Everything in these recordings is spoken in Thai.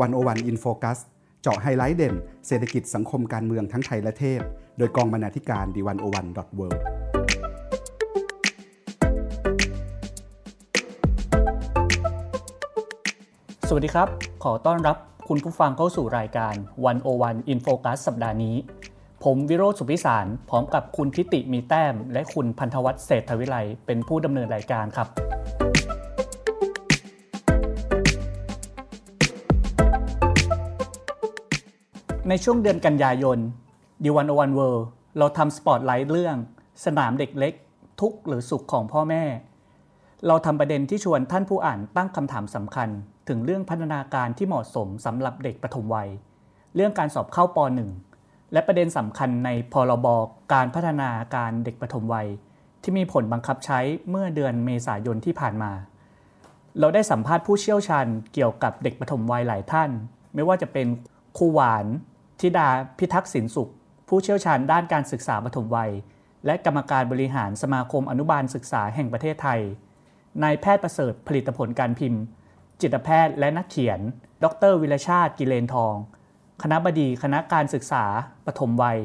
101 In Focus เจาะไฮไลต์เด่น เศรษฐกิจสังคมการเมืองทั้งไทยและเทศ โดยกองบรรณาธิการ The 101 dot worldสวัสดีครับ ขอต้อนรับคุณผู้ฟังเข้าสู่รายการ 101 In Focus สัปดาห์นี้ ผมวิโรธสุพิสาร พร้อมกับคุณธิติมีแต้ม และคุณพันธวัฒน์เศรษฐวิไลเป็นผู้ดำเนินรายการครับ ในช่วงเดือนกันยายนดีวันโอวันเวิร์เราทำสปอตไลท์เรื่อง สนามเด็กเล็ก ทุกหรือสุขของพ่อแม่ เราทำประเด็นที่ชวนท่านผู้อ่านตั้งคำถามสำคัญ ถึงเรื่องพัฒนาการที่เหมาะสมสำหรับเด็กปฐมวัย เรื่องการสอบเข้าป .1 และประเด็นสำคัญในพรบการพัฒนาการเด็กปฐมวัย ที่มีผลบังคับใช้เมื่อเดือนเมษายนที่ผ่านมา เราได้สัมภาษณ์ผู้เชี่ยวชาญเกี่ยวกับเด็กปฐมวัยหลายท่าน ไม่ว่าจะเป็นครูหวาน ธิดาพิทักษ์สินสุข ผู้เชี่ยวชาญด้านการศึกษาปฐมวัย และกรรมการบริหารสมาคมอนุบาลศึกษาแห่งประเทศไทยนายแพทย์ประเสริฐผลิตผลการพิมพ์ จิตแพทย์และนักเขียน ดร วิรชาติกิเลนทอง คณะบดีคณะการศึกษาปฐมวัย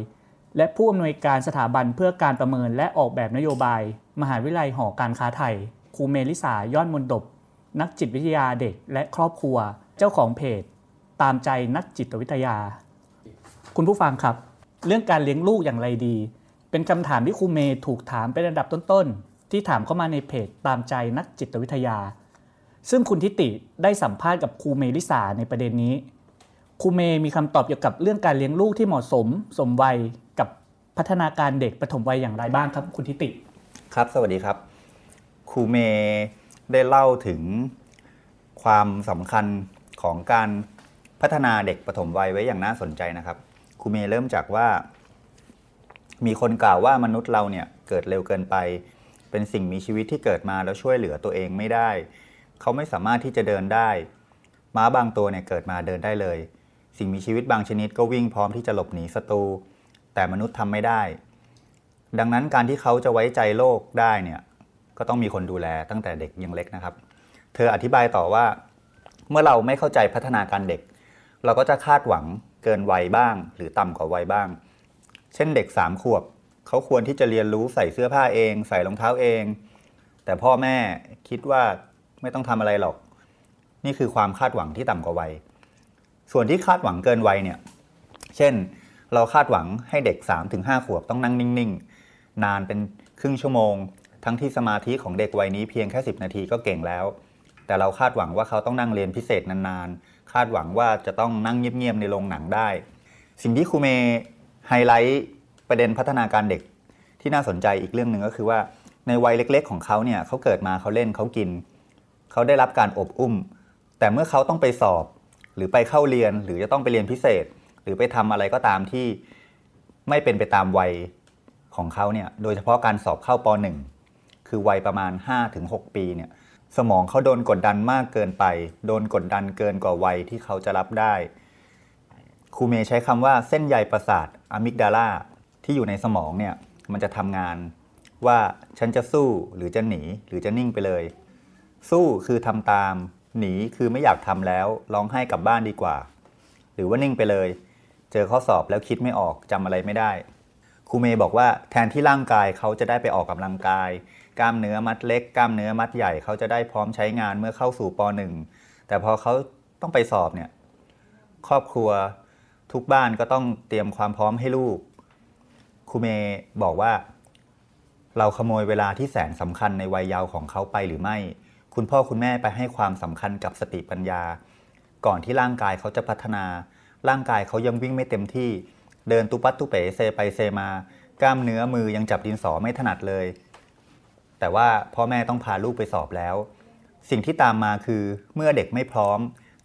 และผู้อำนวยการสถาบันเพื่อการประเมินและออกแบบนโยบาย มหาวิทยาลัยหอการค้าไทยครูเมลิสายอดมนดบ นักจิตวิทยาเด็กและครอบครัว เจ้าของเพจ ตามใจนักจิตวิทยา คุณผู้ฟังครับ เรื่องการเลี้ยงลูกอย่างไรดี เป็นคำถามที่ครูเมย์ถูกถามเป็นระดับต้นๆ ที่ถามเข้ามาในเพจตามใจนักจิตวิทยา ซึ่งคุณทิติได้สัมภาษณ์กับครูเมลิสาในประเด็นนี้ครูเมย์มีคำตอบเกี่ยวกับเรื่องการเลี้ยงลูกที่เหมาะสม สมวัยกับพัฒนาการเด็กปฐมวัยอย่างไรบ้างครับ คุณทิติ ครับ สวัสดีครับครูเมย์ได้เล่าถึงความสำคัญของการพัฒนาเด็กปฐมวัยไว้อย่างน่าสนใจนะครับ ครูเมย์เริ่มจากว่า มีคนกล่าวว่ามนุษย์เราเนี่ยเกิดเร็วเกินไป เป็นสิ่งมีชีวิตที่เกิดมาแล้วช่วยเหลือตัวเองไม่ได้ เขาไม่สามารถที่จะเดินได้ ม้าบางตัวเนี่ยเกิดมาเดินได้เลย สิ่งมีชีวิตบางชนิดก็วิ่งพร้อมที่จะหลบหนีศัตรูแต่มนุษย์ทำไม่ได้ ดังนั้นการที่เขาจะไว้ใจโลกได้เนี่ยก็ต้องมีคนดูแลตั้งแต่เด็กยังเล็กนะครับ เธออธิบายต่อว่า เมื่อเราไม่เข้าใจพัฒนาการเด็ก เราก็จะคาดหวัง เกินวัยบ้าง หรือต่ำกว่าวัยบ้าง เช่นเด็กสามขวบ เขาควรที่จะเรียนรู้ใส่เสื้อผ้าเอง ใส่รองเท้าเอง แต่พ่อแม่คิดว่าไม่ต้องทำอะไรหรอก นี่คือความคาดหวังที่ต่ำกว่าวัย ส่วนที่คาดหวังเกินวัยเนี่ย เช่น เราคาดหวังให้เด็ก 3-5 ขวบต้องนั่งนิ่งๆ นานเป็นครึ่งชั่วโมง ทั้งที่สมาธิของเด็กวัยนี้เพียงแค่ 10 นาทีก็เก่งแล้ว แต่เราคาดหวังว่าเขาต้องนั่งเรียนพิเศษนานๆ คาดหวังว่าจะต้องนั่งเงียบๆในโรงหนังได้ สิ่งที่ครูเมย์ไฮไลท์ประเด็นพัฒนาการเด็กที่น่าสนใจอีกเรื่องหนึ่งก็คือว่าในวัยเล็ก ๆ ของเขาเนี่ยเขาเกิดมาเขาเล่นเขากิน เขาได้รับการอบอุ้ม แต่เมื่อเขาต้องไปสอบ หรือไปเข้าเรียนหรือจะต้องไปเรียนพิเศษ หรือไปทำอะไรก็ตามที่ไม่เป็นไปตามวัยของเขาเนี่ยโดยเฉพาะการสอบเข้าป .1 คือวัยประมาณ 5-6 ปีเนี่ย สมองเขาโดนกดดันมากเกินไป โดนกดดันเกินกว่าวัยที่เขาจะรับได้ครูเมย์ใช้คำว่าเส้นใยประสาทอะมิกดาลาที่อยู่ในสมองเนี่ยมันจะทำงานว่าฉันจะสู้หรือจะหนีหรือจะนิ่งไปเลย สู้คือทำตาม หนีคือไม่อยากทำแล้วร้องไห้กลับบ้านดีกว่า หรือว่านิ่งไปเลย เจอข้อสอบแล้วคิดไม่ออกจำอะไรไม่ได้ครูเมย์บอกว่าแทนที่ร่างกายเขาจะได้ไปออกกำลังกาย กล้ามเนื้อมัดเล็ก กล้ามเนื้อมัดใหญ่เขาจะได้พร้อมใช้งานเมื่อเข้าสู่ป .1 แต่พอเขาต้องไปสอบเนี่ยครอบครัวทุกบ้านก็ต้องเตรียมความพร้อมให้ลูกครูเมย์บอกว่า เราขโมยเวลาที่แสนสำคัญในวัยเยาว์ของเขาไปหรือไม่ คุณพ่อคุณแม่ไปให้ความสำคัญกับสติปัญญา ก่อนที่ร่างกายเขาจะพัฒนา ร่างกายเขายังวิ่งไม่เต็มที่ เดินตุปัตตุเป๋เซไปเซมา กล้ามเนื้อมือยังจับดินสอไม่ถนัดเลย แต่ว่าพ่อแม่ต้องพาลูกไปสอบแล้ว สิ่งที่ตามมาคือเมื่อเด็กไม่พร้อม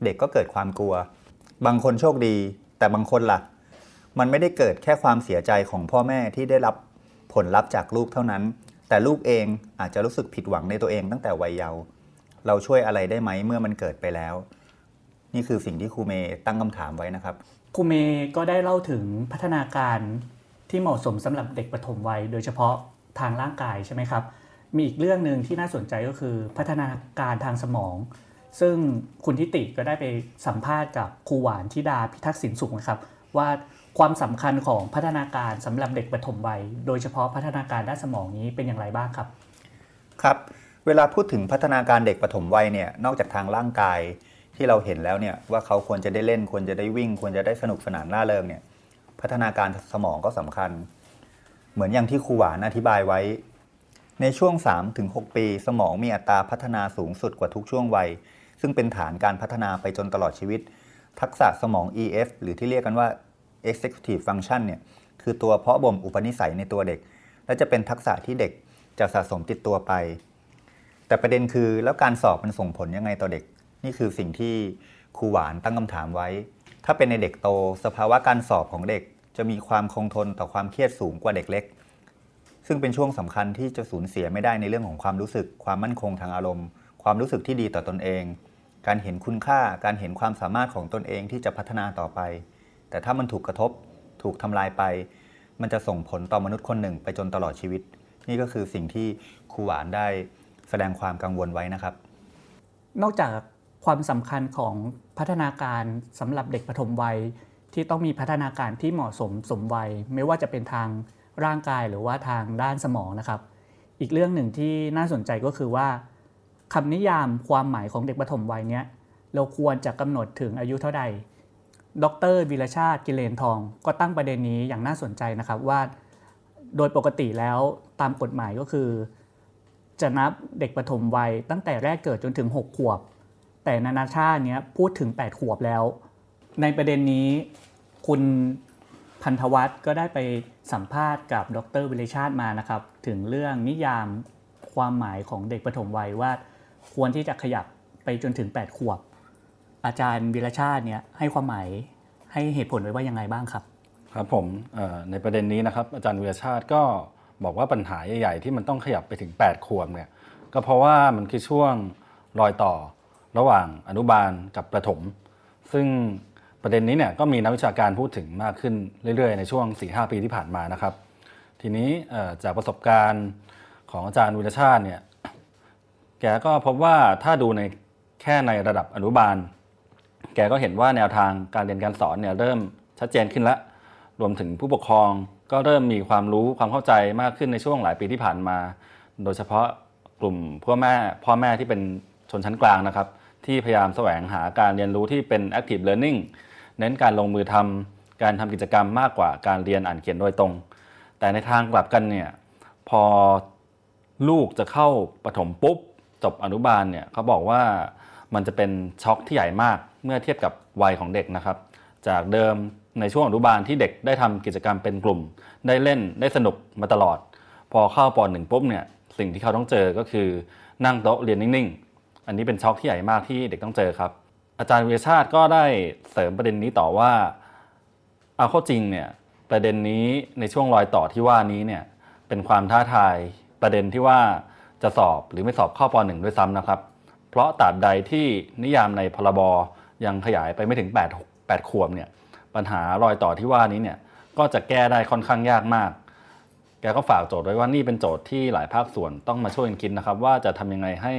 เด็กก็เกิดความกลัว บางคนโชคดี แต่บางคนละ่ะ มันไม่ได้เกิดแค่ความเสียใจของพ่อแม่ที่ได้รับผลลัพธ์จากลูกเท่านั้น แต่ลูกเองอาจจะรู้สึกผิดหวังในตัวเองตั้งแต่วัยเยาว์เราช่วยอะไรได้ไหมเมื่อมันเกิดไปแล้ว นี่คือสิ่งที่ครูเมย์ตั้งคำถามไว้นะครับครูเมย์ก็ได้เล่าถึงพัฒนาการที่เหมาะสมสำหรับเด็กปฐมวัย โดยเฉพาะทางร่างกายใช่ไหมครับ มีอีกเรื่องหนึ่งที่น่าสนใจก็คือพัฒนาการทางสมอง ซึ่งคุณทิติก็ได้ไปสัมภาษณ์กับครูหวานทิดาพิทักษ์สินสุขนะครับ ว่าความสำคัญของพัฒนาการสำหรับเด็กปฐมวัย โดยเฉพาะพัฒนาการด้านสมองนี้เป็นอย่างไรบ้างครับ ครับ เวลาพูดถึงพัฒนาการเด็กปฐมวัยเนี่ยนอกจากทางร่างกายที่เราเห็นแล้วเนี่ยว่าเขาควรจะได้เล่นควรจะได้วิ่ง ควรจะได้สนุกสนานร่าเริงเนี่ยพัฒนาการสมองก็สำคัญ เหมือนอย่างที่ครูหวานอธิบายไว้ ในช่วง 3-6 ปี สมองมีอัตราพัฒนาสูงสุดกว่าทุกช่วงวัย ซึ่งเป็นฐานการพัฒนาไปจนตลอดชีวิต ทักษะสมอง EF หรือที่เรียกกันว่า Executive Function เนี่ยคือตัวเพาะบ่มอุปนิสัยในตัวเด็ก และจะเป็นทักษะที่เด็กจะสะสมติดตัวไป แต่ประเด็นคือแล้วการสอบมันส่งผลยังไงต่อเด็ก นี่คือสิ่งที่ครูหวานตั้งคำถามไว้ ถ้าเป็นในเด็กโต สภาวะการสอบของเด็ก จะมีความคงทนต่อความเครียดสูงกว่าเด็กเล็ก ซึ่งเป็นช่วงสำคัญที่จะสูญเสียไม่ได้ในเรื่องของความรู้สึก ความมั่นคงทางอารมณ์ ความรู้สึกที่ดีต่อตนเอง การเห็นคุณค่า การเห็นความสามารถของตนเองที่จะพัฒนาต่อไป แต่ถ้ามันถูกกระทบ ถูกทำลายไป มันจะส่งผลต่อมนุษย์คนหนึ่งไปจนตลอดชีวิต นี่ก็คือสิ่งที่ครูหวานได้แสดงความกังวลไว้นะครับ นอกจากความสำคัญของพัฒนาการสำหรับเด็กปฐมวัยที่ต้องมีพัฒนาการที่เหมาะสมสมวัย ไม่ว่าจะเป็นทาง ร่างกายหรือว่าทางด้านสมองนะครับ อีกเรื่องหนึ่งที่น่าสนใจก็คือว่าคำนิยามความหมายของเด็กปฐมวัยเนี้ยเราควรจะกำหนดถึงอายุเท่าใด ดรวิรชาติกิเลนทอง ก็ตั้งประเด็นนี้อย่างน่าสนใจนะครับว่า โดยปกติแล้วตามกฎหมายก็คือ จะนับเด็กปฐมวัยตั้งแต่แรกเกิดจนถึง 6 ขวบ แต่นานาชาติเนี้ยพูดถึง 8 ขวบแล้ว ในประเด็นนี้คุณ พันธวัฒน์ก็ได้ไปสัมภาษณ์กับดรวิเลชาติมานะครับ ถึงเรื่องนิยามความหมายของเด็กปฐมวัยว่า ควรที่จะขยับไปจนถึง 8 ขวบ อาจารย์วิรชาติเนี่ยให้ความหมายให้เหตุผลไว้ว่ายังไงบ้างครับ ครับผมในประเด็นนี้นะครับ อาจารย์วิรชาติก็บอกว่าปัญหาใหญ่ๆที่มันต้องขยับไปถึง 8 ขวบเนี่ยก็เพราะว่ามันคือช่วงรอยต่อระหว่างอนุบาลกับประถม ซึ่ง ประเด็นนี้เนี่ยก็มีนักวิชาการพูดถึงมากขึ้นเรื่อยๆ ในช่วง 4-5 ปีที่ผ่านมานะครับ ทีนี้จากประสบการณ์ของอาจารย์วิรชาติเนี่ยแกก็พบว่าถ้าดูในแค่ในระดับอนุบาล แกก็เห็นว่าแนวทางการเรียนการสอนเนี่ยเริ่มชัดเจนขึ้นล้วรวมถึงผู้ปกครองก็เริ่มมีความรู้ความเข้าใจมากขึ้นในช่วงหลายปีที่ผ่านมา โดยเฉพาะกลุ่มพ่อแม่พ่อแม่ที่เป็นชนชั้นกลางนะครับ ที่พยายามแสวงหาการเรียนรู้ที่เป็น active learning เน้นการลงมือทำการทำกิจกรรมมากกว่าการเรียนอ่านเขียนโดยตรง แต่ในทางกลับกันเนี่ยพอลูกจะเข้าประถมปุ๊บจบอนุบาลเนี่ยเขาบอกว่ามันจะเป็นช็อคที่ใหญ่มากเมื่อเทียบกับวัยของเด็กนะครับ จากเดิมในช่วงอนุบาลที่เด็กได้ทำกิจกรรมเป็นกลุ่ม ได้เล่นได้สนุกมาตลอด พอเข้าปหนึ่งปุ๊บเนี่ยสิ่งที่เขาต้องเจอก็คือนั่งโต๊ะเรียนนิ่งๆ อันนี้เป็นช็อคที่ใหญ่มากที่เด็กต้องเจอครับ อาจารย์วิชาติก็ได้เสริมประเด็นนี้ต่อว่าเอาเข้าจริงเนี่ยประเด็นนี้ในช่วงรอยต่อที่ว่านี้เนี่ยเป็นความท้าทายประเด็นที่ว่าจะสอบหรือไม่สอบข้าปหนึ่งด้วยซ้ำนะครับ เพราะตราบใดที่นิยามในพรบยังขยายไปไม่ถึง 8 8ขวบเนี่ยปัญหารอยต่อที่ว่านี้เนี่ยก็จะแก้ได้ค่อนข้างยากมาก แกก็ฝากโจทย์ไว้ว่านี่เป็นโจทย์ที่หลายภาคส่วนต้องมาช่วยกันคิดนะครับ ว่าจะทำยังไงให้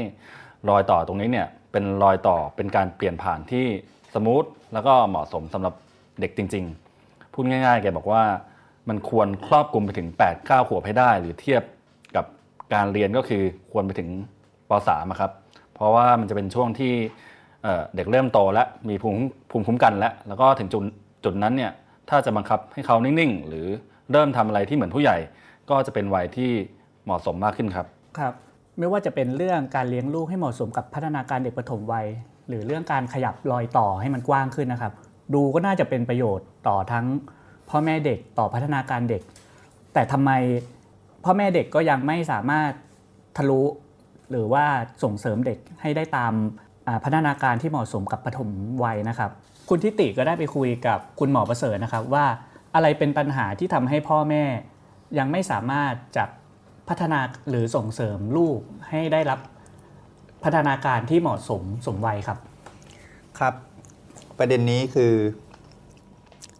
รอยต่อตรงนี้เนี่ย เป็นรอยต่อเป็นการเปลี่ยนผ่านที่สมูทแล้วก็เหมาะสมสำหรับเด็กจริง ๆ พูดง่ายๆ แกบอกว่ามันควรครอบคลุมไปถึง 8 9 ขวบให้ได้ หรือเทียบกับการเรียนก็คือควรไปถึงป .3 อะครับ เพราะว่ามันจะเป็นช่วงที่เเด็กเริ่มโตแล้วมีภูมิภูมิคุ้มกันแล้ว แล้วก็ถึงจุดจุดนั้นเนี่ยถ้าจะบังคับให้เขานิ่งๆ หรือเริ่มทำอะไรที่เหมือนผู้ใหญ่ ก็จะเป็นวัยที่เหมาะสมมากขึ้นครับ ครับ ไม่ว่าจะเป็นเรื่องการเลี้ยงลูกให้เหมาะสมกับพัฒนาการเด็กปฐมวัย หรือเรื่องการขยับรอยต่อให้มันกว้างขึ้นนะครับ ดูก็น่าจะเป็นประโยชน์ต่อทั้งพ่อแม่เด็กต่อพัฒนาการเด็ก แต่ทำไมพ่อแม่เด็กก็ยังไม่สามารถทะลุหรือว่าส่งเสริมเด็กให้ได้ตามพัฒนาการที่เหมาะสมกับปฐมวัยนะครับ คุณทิติก็ได้ไปคุยกับคุณหมอประเสริฐนะครับว่าอะไรเป็นปัญหาที่ทำให้พ่อแม่ยังไม่สามารถจะ พัฒนาหรือส่งเสริมลูกให้ได้รับพัฒนาการที่เหมาะสมสมวัยครับ ครับ ประเด็นนี้คือ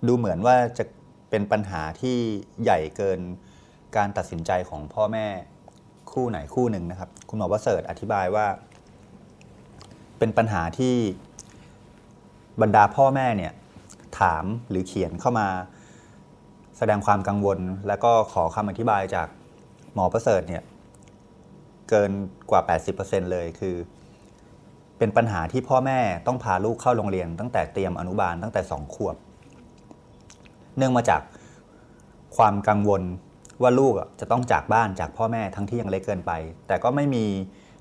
ดูเหมือนว่าจะเป็นปัญหาที่ใหญ่เกินการตัดสินใจของพ่อแม่คู่ไหนคู่หนึ่งนะครับ คุณหมอประเสริฐอธิบายว่า เป็นปัญหาที่บรรดาพ่อแม่เนี่ยถามหรือเขียนเข้ามาแสดงความกังวล แล้วก็ขอคำอธิบายจาก หมอประเสริฐเนี่ยเกินกว่า 80%เลยคือ เป็นปัญหาที่พ่อแม่ต้องพาลูกเข้าโรงเรียน ตั้งแต่เตรียมอนุบาลตั้งแต่สองขวบ เนื่องมาจากความกังวลว่าลูกจะต้องจากบ้านจากพ่อแม่ทั้งที่ยังเล็กเกินไป แต่ก็ไม่มี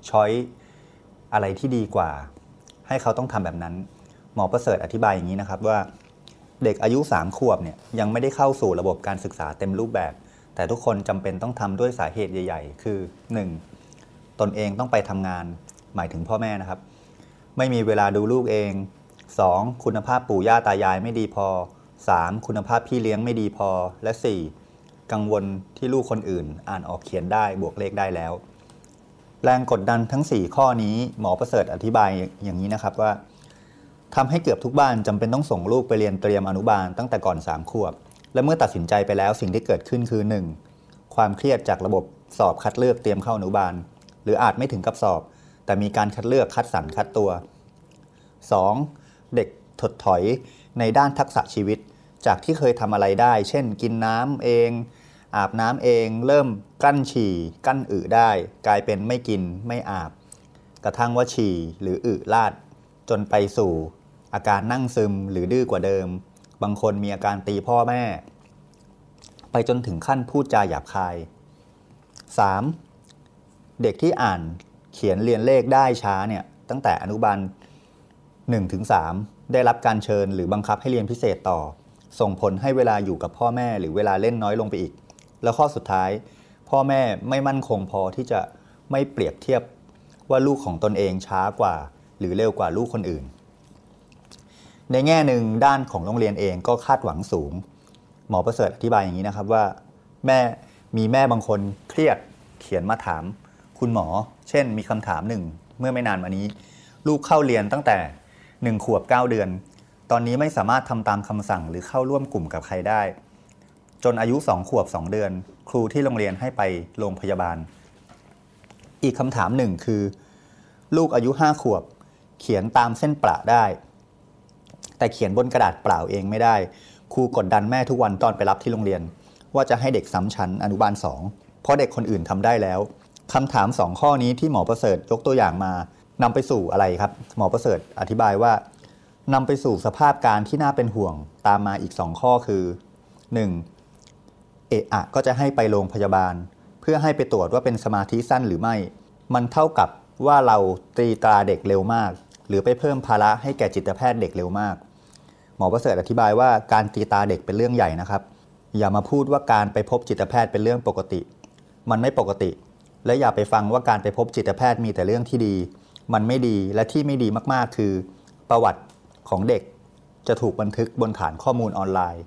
ช้อยอะไรที่ดีกว่า ให้เขาต้องทำแบบนั้น หมอประเสริฐอธิบายอย่างนี้นะครับว่า เด็กอายุ3ขวบเนี่ยยังไม่ได้เข้าสู่ระบบการศึกษาเต็มรูปแบบ แต่ทุกคนจำเป็นต้องทำด้วยสาเหตุใหญ่ ๆ คือ 1. ตนเองต้องไปทำงานหมายถึงพ่อแม่นะครับ ไม่มีเวลาดูลูกเอง 2. คุณภาพปู่ย่าตายายไม่ดีพอ 3. คุณภาพพี่เลี้ยงไม่ดีพอและ 4. กังวลที่ลูกคนอื่น อ่านออกเขียนได้บวกเลขได้แล้ว แรงกดดันทั้ง 4 ข้อนี้หมอประเสริฐอธิบายอย่างนี้นะครับว่าทำให้เกือบทุกบ้านจำเป็นต้องส่งลูกไปเรียนเตรียมอนุบาลตั้งแต่ก่อน3ขวบ และเมื่อตัดสินใจไปแล้วสิ่งที่เกิดขึ้นคือ 1. ความเครียดจากระบบสอบคัดเลือกเตรียมเข้าอนุบาล หรืออาจไม่ถึงกับสอบ แต่มีการคัดเลือกคัดสรรคัดตัว 2. เด็กถดถอยในด้านทักษะชีวิต จากที่เคยทำอะไรได้ เช่น กินน้ำเอง อาบน้ำเอง เริ่มกั้นฉี่ กั้นอึได้ กลายเป็นไม่กินไม่อาบ กระทั่งว่าฉี่หรืออึลาด จนไปสู่ อาการนั่งซึมหรือดื้อกว่าเดิม บางคนมีอาการตีพ่อแม่ ไปจนถึงขั้นพูดจาหยาบคาย 3. เด็กที่อ่านเขียนเรียนเลขได้ช้าเนี่ยตั้งแต่อนุบาล1ถึง3ได้รับการเชิญหรือบังคับให้เรียนพิเศษต่อ ส่งผลให้เวลาอยู่กับพ่อแม่หรือเวลาเล่นน้อยลงไปอีก แล้วข้อสุดท้าย พ่อแม่ไม่มั่นคงพอที่จะไม่เปรียบเทียบว่าลูกของตนเองช้ากว่า หรือเร็วกว่าลูกคนอื่น ในแง่หนึ่งด้านของโรงเรียนเองก็คาดหวังสูง หมอประเสริฐอธิบายอย่างนี้นะครับว่า แม่มีแม่บางคนเครียดเขียนมาถาม คุณหมอ เช่น มีคำถามหนึ่งเมื่อไม่นานมานี้ ลูกเข้าเรียนตั้งแต่หนึ่งขวบ 9 เดือน ตอนนี้ไม่สามารถทำตามคำสั่งหรือเข้าร่วมกลุ่มกับใครได้ จนอายุ2ขวบ 2 เดือน ครูที่โรงเรียนให้ไปโรงพยาบาล อีกคำถามหนึ่งคือ ลูกอายุ5ขวบ เขียนตามเส้นประได้ แต่เขียนบนกระดาษเปล่าเองไม่ได้ ครูกดดันแม่ทุกวันตอนไปรับที่โรงเรียน ว่าจะให้เด็กซ้ำชั้นอนุบาล 2 เพราะเด็กคนอื่นทำได้แล้วคำถาม 2 ข้อนี้ที่หมอประเสริฐยกตัวอย่างมานำไปสู่อะไรครับ หมอประเสริฐอธิบายว่านำไปสู่สภาพการที่น่าเป็นห่วงตามมาอีก 2 ข้อคือ 1. เอะอะก็จะให้ไปโรงพยาบาล เพื่อให้ไปตรวจว่าเป็นสมาธิสั้นหรือไม่ มันเท่ากับว่าเราตีตราเด็กเร็วมาก หรือไปเพิ่มภาระให้แก่จิตแพทย์เด็กเร็วมาก หมอประเสริฐอธิบายว่าการตีตาเด็กเป็นเรื่องใหญ่นะครับ อย่ามาพูดว่าการไปพบจิตแพทย์เป็นเรื่องปกติ มันไม่ปกติ และอย่าไปฟังว่าการไปพบจิตแพทย์มีแต่เรื่องที่ดี มันไม่ดีและที่ไม่ดีมากๆ คือ ประวัติของเด็กจะถูกบันทึกบนฐานข้อมูลออนไลน์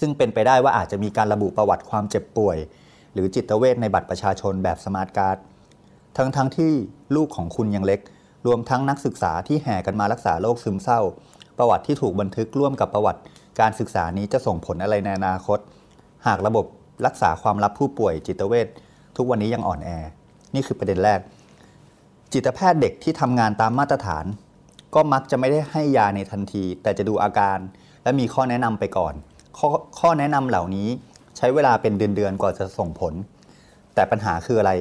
ซึ่งเป็นไปได้ว่าอาจจะมีการระบุประวัติความเจ็บป่วย หรือจิตเวชในบัตรประชาชนแบบ smart card ทั้งทั้งที่ลูกของคุณยังเล็ก รวมทั้งนักศึกษาที่แห่กันมารักษาโรคซึมเศร้า ประวัติที่ถูกบันทึกร่วมกับประวัติการศึกษานี้จะส่งผลอะไรในอนาคต หากระบบรักษาความลับผู้ป่วยจิตเวชทุกวันนี้ยังอ่อนแอ นี่คือประเด็นแรก จิตแพทย์เด็กที่ทำงานตามมาตรฐาน ก็มักจะไม่ได้ให้ยาในทันที แต่จะดูอาการ และมีข้อแนะนำไปก่อนข้อข้อแนะนำเหล่านี้ใช้เวลาเป็นเดือนๆกว่าจะส่งผล แต่ปัญหาคืออะไร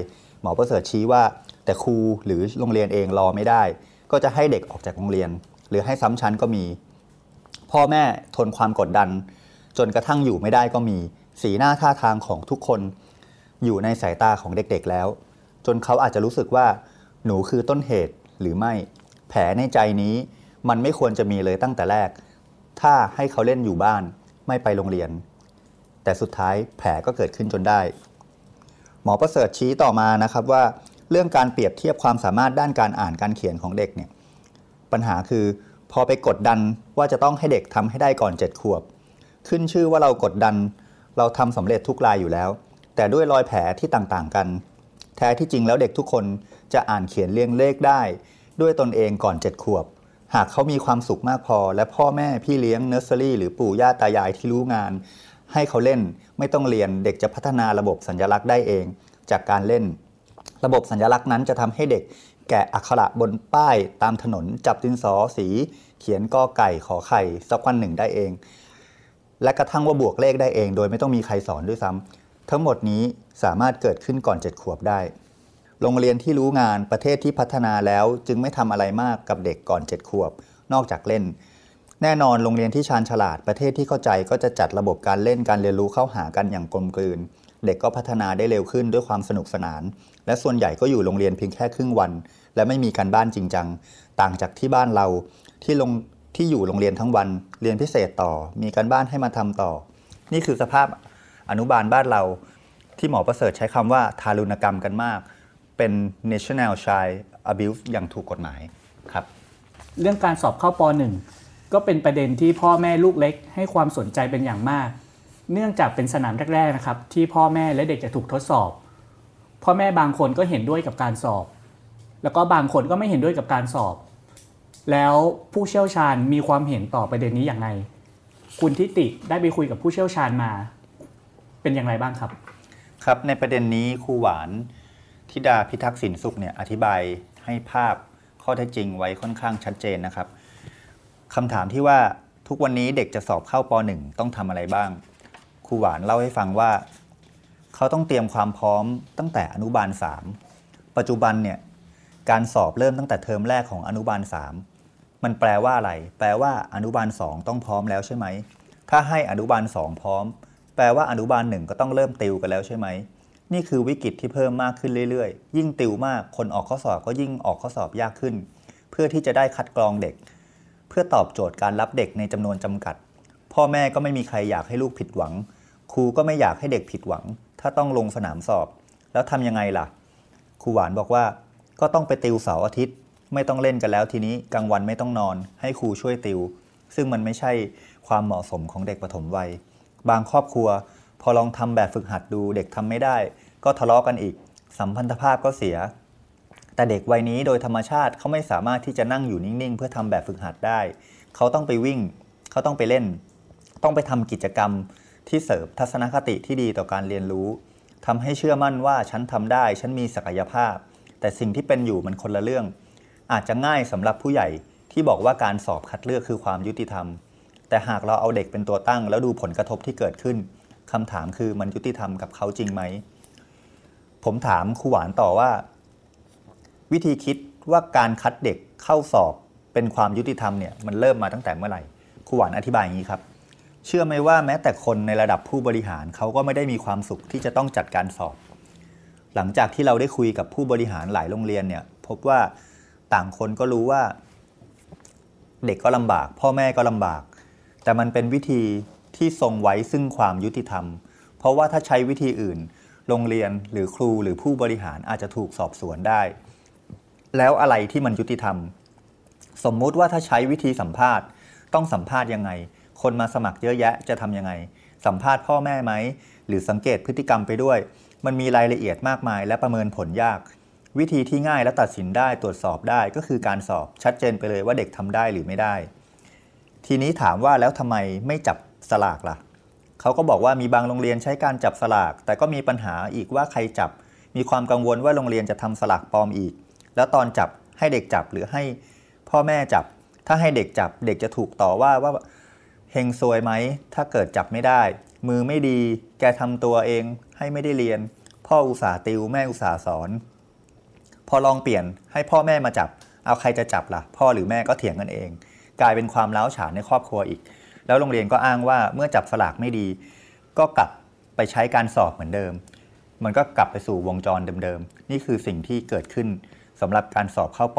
หมอประเสริฐชี้ว่า แต่ครูหรือโรงเรียนเองรอไม่ได้ ก็จะให้เด็กออกจากโรงเรียน หรือให้ซ้ำชั้นก็มี พ่อแม่ทนความกดดัน จนกระทั่งอยู่ไม่ได้ก็มี สีหน้าท่าทางของทุกคน อยู่ในสายตาของเด็กๆแล้ว จนเขาอาจจะรู้สึกว่า หนูคือต้นเหตุหรือไม่ แผลในใจนี้มันไม่ควรจะมีเลยตั้งแต่แรก ถ้าให้เขาเล่นอยู่บ้านไม่ไปโรงเรียน แต่สุดท้ายแผลก็เกิดขึ้นจนได้ หมอประเสริฐชี้ต่อมานะครับว่า เรื่องการเปรียบเทียบความสามารถด้านการอ่านการเขียนของเด็กเนี่ย ปัญหาคือ พอไปกดดันว่าจะต้องให้เด็กทำให้ได้ก่อน 7 ขวบ ขึ้นชื่อว่าเรากดดัน เราทำสำเร็จทุกรายอยู่แล้ว แต่ด้วยรอยแผลที่ต่างๆกัน แท้ที่จริงแล้วเด็กทุกคนจะอ่านเขียนเรียงเลขได้ ด้วยตนเองก่อน 7 ขวบ หากเขามีความสุขมากพอ และพ่อแม่พี่เลี้ยงเนอร์เซอรี่หรือปู่ย่าตายายที่รู้งาน ให้เขาเล่นไม่ต้องเรียนเด็กจะพัฒนาระบบสัญลักษณ์ได้เอง จากการเล่น ระบบสัญลักษณ์นั้นจะทำให้เด็ก แกะอักขระบนป้ายตามถนนจับดินสอสีเขียนกอไก่ขอไข่สักวันหนึ่งได้เอง และกระทั่งว่าบวกเลขได้เอง โดยไม่ต้องมีใครสอนด้วยซ้ำทั้งหมดนี้สามารถเกิดขึ้นก่อน7ขวบได้ โรงเรียนที่รู้งานประเทศที่พัฒนาแล้วจึงไม่ทำอะไรมากกับเด็กก่อน7ขวบ นอกจากเล่น แน่นอนโรงเรียนที่ชาญฉลาดประเทศที่เข้าใจก็จะจัดระบบการเล่นการเรียนรู้เข้าหากันอย่างกลมกลืน เด็กก็พัฒนาได้เร็วขึ้นด้วยความสนุกสนาน และส่วนใหญ่ก็อยู่โรงเรียนเพียงแค่ครึ่งวัน และไม่มีการบ้านจริงจัง ต่างจากที่บ้านเราที่ลงที่อยู่โรงเรียนทั้งวัน เรียนพิเศษต่อ มีการบ้านให้มาทำต่อ นี่คือสภาพอนุบาลบ้านเรา ที่หมอประเสริฐใช้คำว่าทารุณกรรมกันมาก เป็น national child abuse อย่างถูกกฎหมายครับ เรื่องการสอบเข้าป .1 ก็เป็นประเด็นที่พ่อแม่ลูกเล็ก ให้ความสนใจเป็นอย่างมาก เนื่องจากเป็นสนามแรกๆนะครับ ที่พ่อแม่และเด็กจะถูกทดสอบ พ่อแม่บางคนก็เห็นด้วยกับการสอบ แล้วก็บางคนก็ไม่เห็นด้วยกับการสอบ แล้วผู้เชี่ยวชาญมีความเห็นต่อประเด็นนี้อย่างไรคุณทิติได้ไปคุยกับผู้เชี่ยวชาญมา เป็นอย่างไรบ้างครับ ครับในประเด็นนี้ครูหวานธิดาพิทักษ์สินสุขเนี่ยอธิบายให้ภาพข้อเท็จจริงไว้ค่อนข้างชัดเจนนะครับคำถามที่ว่าทุกวันนี้เด็กจะสอบเข้าป .1 ต้องทำอะไรบ้างครูหวานเล่าให้ฟังว่า เขาต้องเตรียมความพร้อมตั้งแต่อนุบาล 3 ปัจจุบันเนี่ยการสอบเริ่มตั้งแต่เทอมแรกของอนุบาล 3 มันแปลว่าอะไร แปลว่าอนุบาล 2 ต้องพร้อมแล้วใช่ไหม ถ้าให้อนุบาล 2 พร้อม แปลว่าอนุบาล 1 ก็ต้องเริ่มติวกันแล้วใช่ไหม นี่คือวิกฤตที่เพิ่มมากขึ้นเรื่อยๆ ยิ่งติวมาก คนออกข้อสอบก็ยิ่งออกข้อสอบยากขึ้น เพื่อที่จะได้คัดกรองเด็ก เพื่อตอบโจทย์การรับเด็กในจำนวนจำกัด พ่อแม่ก็ไม่มีใครอยากให้ลูกผิดหวัง ครูก็ไม่อยากให้เด็กผิดหวัง ถ้าต้องลงสนามสอบ แล้วทำยังไงล่ะครูหวานบอกว่า ก็ต้องไปติวเสาร์อาทิตย์ ไม่ต้องเล่นกันแล้วทีนี้กลางวันไม่ต้องนอน ให้ครูช่วยติว ซึ่งมันไม่ใช่ความเหมาะสมของเด็กปฐมวัย บางครอบครัว พอลองทำแบบฝึกหัดดูเด็กทำไม่ได้ ก็ทะเลาะกันอีก สัมพันธภาพก็เสีย แต่เด็กวัยนี้โดยธรรมชาติเขาไม่สามารถที่จะนั่งอยู่นิ่งๆ เพื่อทำแบบฝึกหัดได้ เขาต้องไปวิ่ง เขาต้องไปเล่น ต้องไปทำกิจกรรม ที่เสริมทัศนคติที่ดีต่อการเรียนรู้ทำให้เชื่อมั่นว่าฉันทำได้ ฉันมีศักยภาพ แต่สิ่งที่เป็นอยู่มันคนละเรื่อง อาจจะง่ายสำหรับผู้ใหญ่ที่บอกว่าการสอบคัดเลือกคือความยุติธรรม แต่หากเราเอาเด็กเป็นตัวตั้ง แล้วดูผลกระทบที่เกิดขึ้นคำถามคือมันยุติธรรมกับเขาจริงไหม ผมถามครูหวานต่อว่า วิธีคิดว่าการคัดเด็กเข้าสอบเป็นความยุติธรรมเนี่ยมันเริ่มมาตั้งแต่เมื่อไหร่ครูหวานอธิบายอย่างนี้ครับ เชื่อไหมว่าแม้แต่คนในระดับผู้บริหารเขาก็ไม่ได้มีความสุขที่จะต้องจัดการสอบ หลังจากที่เราได้คุยกับผู้บริหารหลายโรงเรียนเนี่ย พบว่าต่างคนก็รู้ว่า เด็กก็ลำบาก พ่อแม่ก็ลำบาก แต่มันเป็นวิธีที่ทรงไว้ซึ่งความยุติธรรม เพราะว่าถ้าใช้วิธีอื่น โรงเรียนหรือครูหรือผู้บริหารอาจจะถูกสอบสวนได้ แล้วอะไรที่มันยุติธรรม สมมุติว่าถ้าใช้วิธีสัมภาษณ์ ต้องสัมภาษณ์ยังไง คนมาสมัครเยอะแยะจะทำยังไง สัมภาษณ์พ่อแม่ไหม หรือสังเกตพฤติกรรมไปด้วย มันมีรายละเอียดมากมาย และประเมินผลยาก วิธีที่ง่ายและตัดสินได้ตรวจสอบได้ก็คือการสอบชัดเจนไปเลยว่าเด็กทำได้หรือไม่ได้ ทีนี้ถามว่าแล้วทำไมไม่จับสลากล่ะเขาก็บอกว่ามีบางโรงเรียนใช้การจับสลาก แต่ก็มีปัญหาอีกว่าใครจับ มีความกังวลว่าโรงเรียนจะทำสลากปลอมอีก แล้วตอนจับให้เด็กจับหรือให้พ่อแม่จับ ถ้าให้เด็กจับเด็กจะถูกต่อว่าว่า เฮงซวยไหม ถ้าเกิดจับไม่ได้ มือไม่ดี แกทำตัวเองให้ไม่ได้เรียน พ่ออุตส่าห์ติวแม่อุตส่าห์สอน พอลองเปลี่ยนให้พ่อแม่มาจับ เอาใครจะจับล่ะ พ่อหรือแม่ก็เถียงกันเอง กลายเป็นความล้าวฉานในครอบครัวอีก แล้วโรงเรียนก็อ้างว่าเมื่อจับสลากไม่ดี ก็กลับไปใช้การสอบเหมือนเดิม มันก็กลับไปสู่วงจรเดิมๆ นี่คือสิ่งที่เกิดขึ้นสำหรับการสอบเข้าป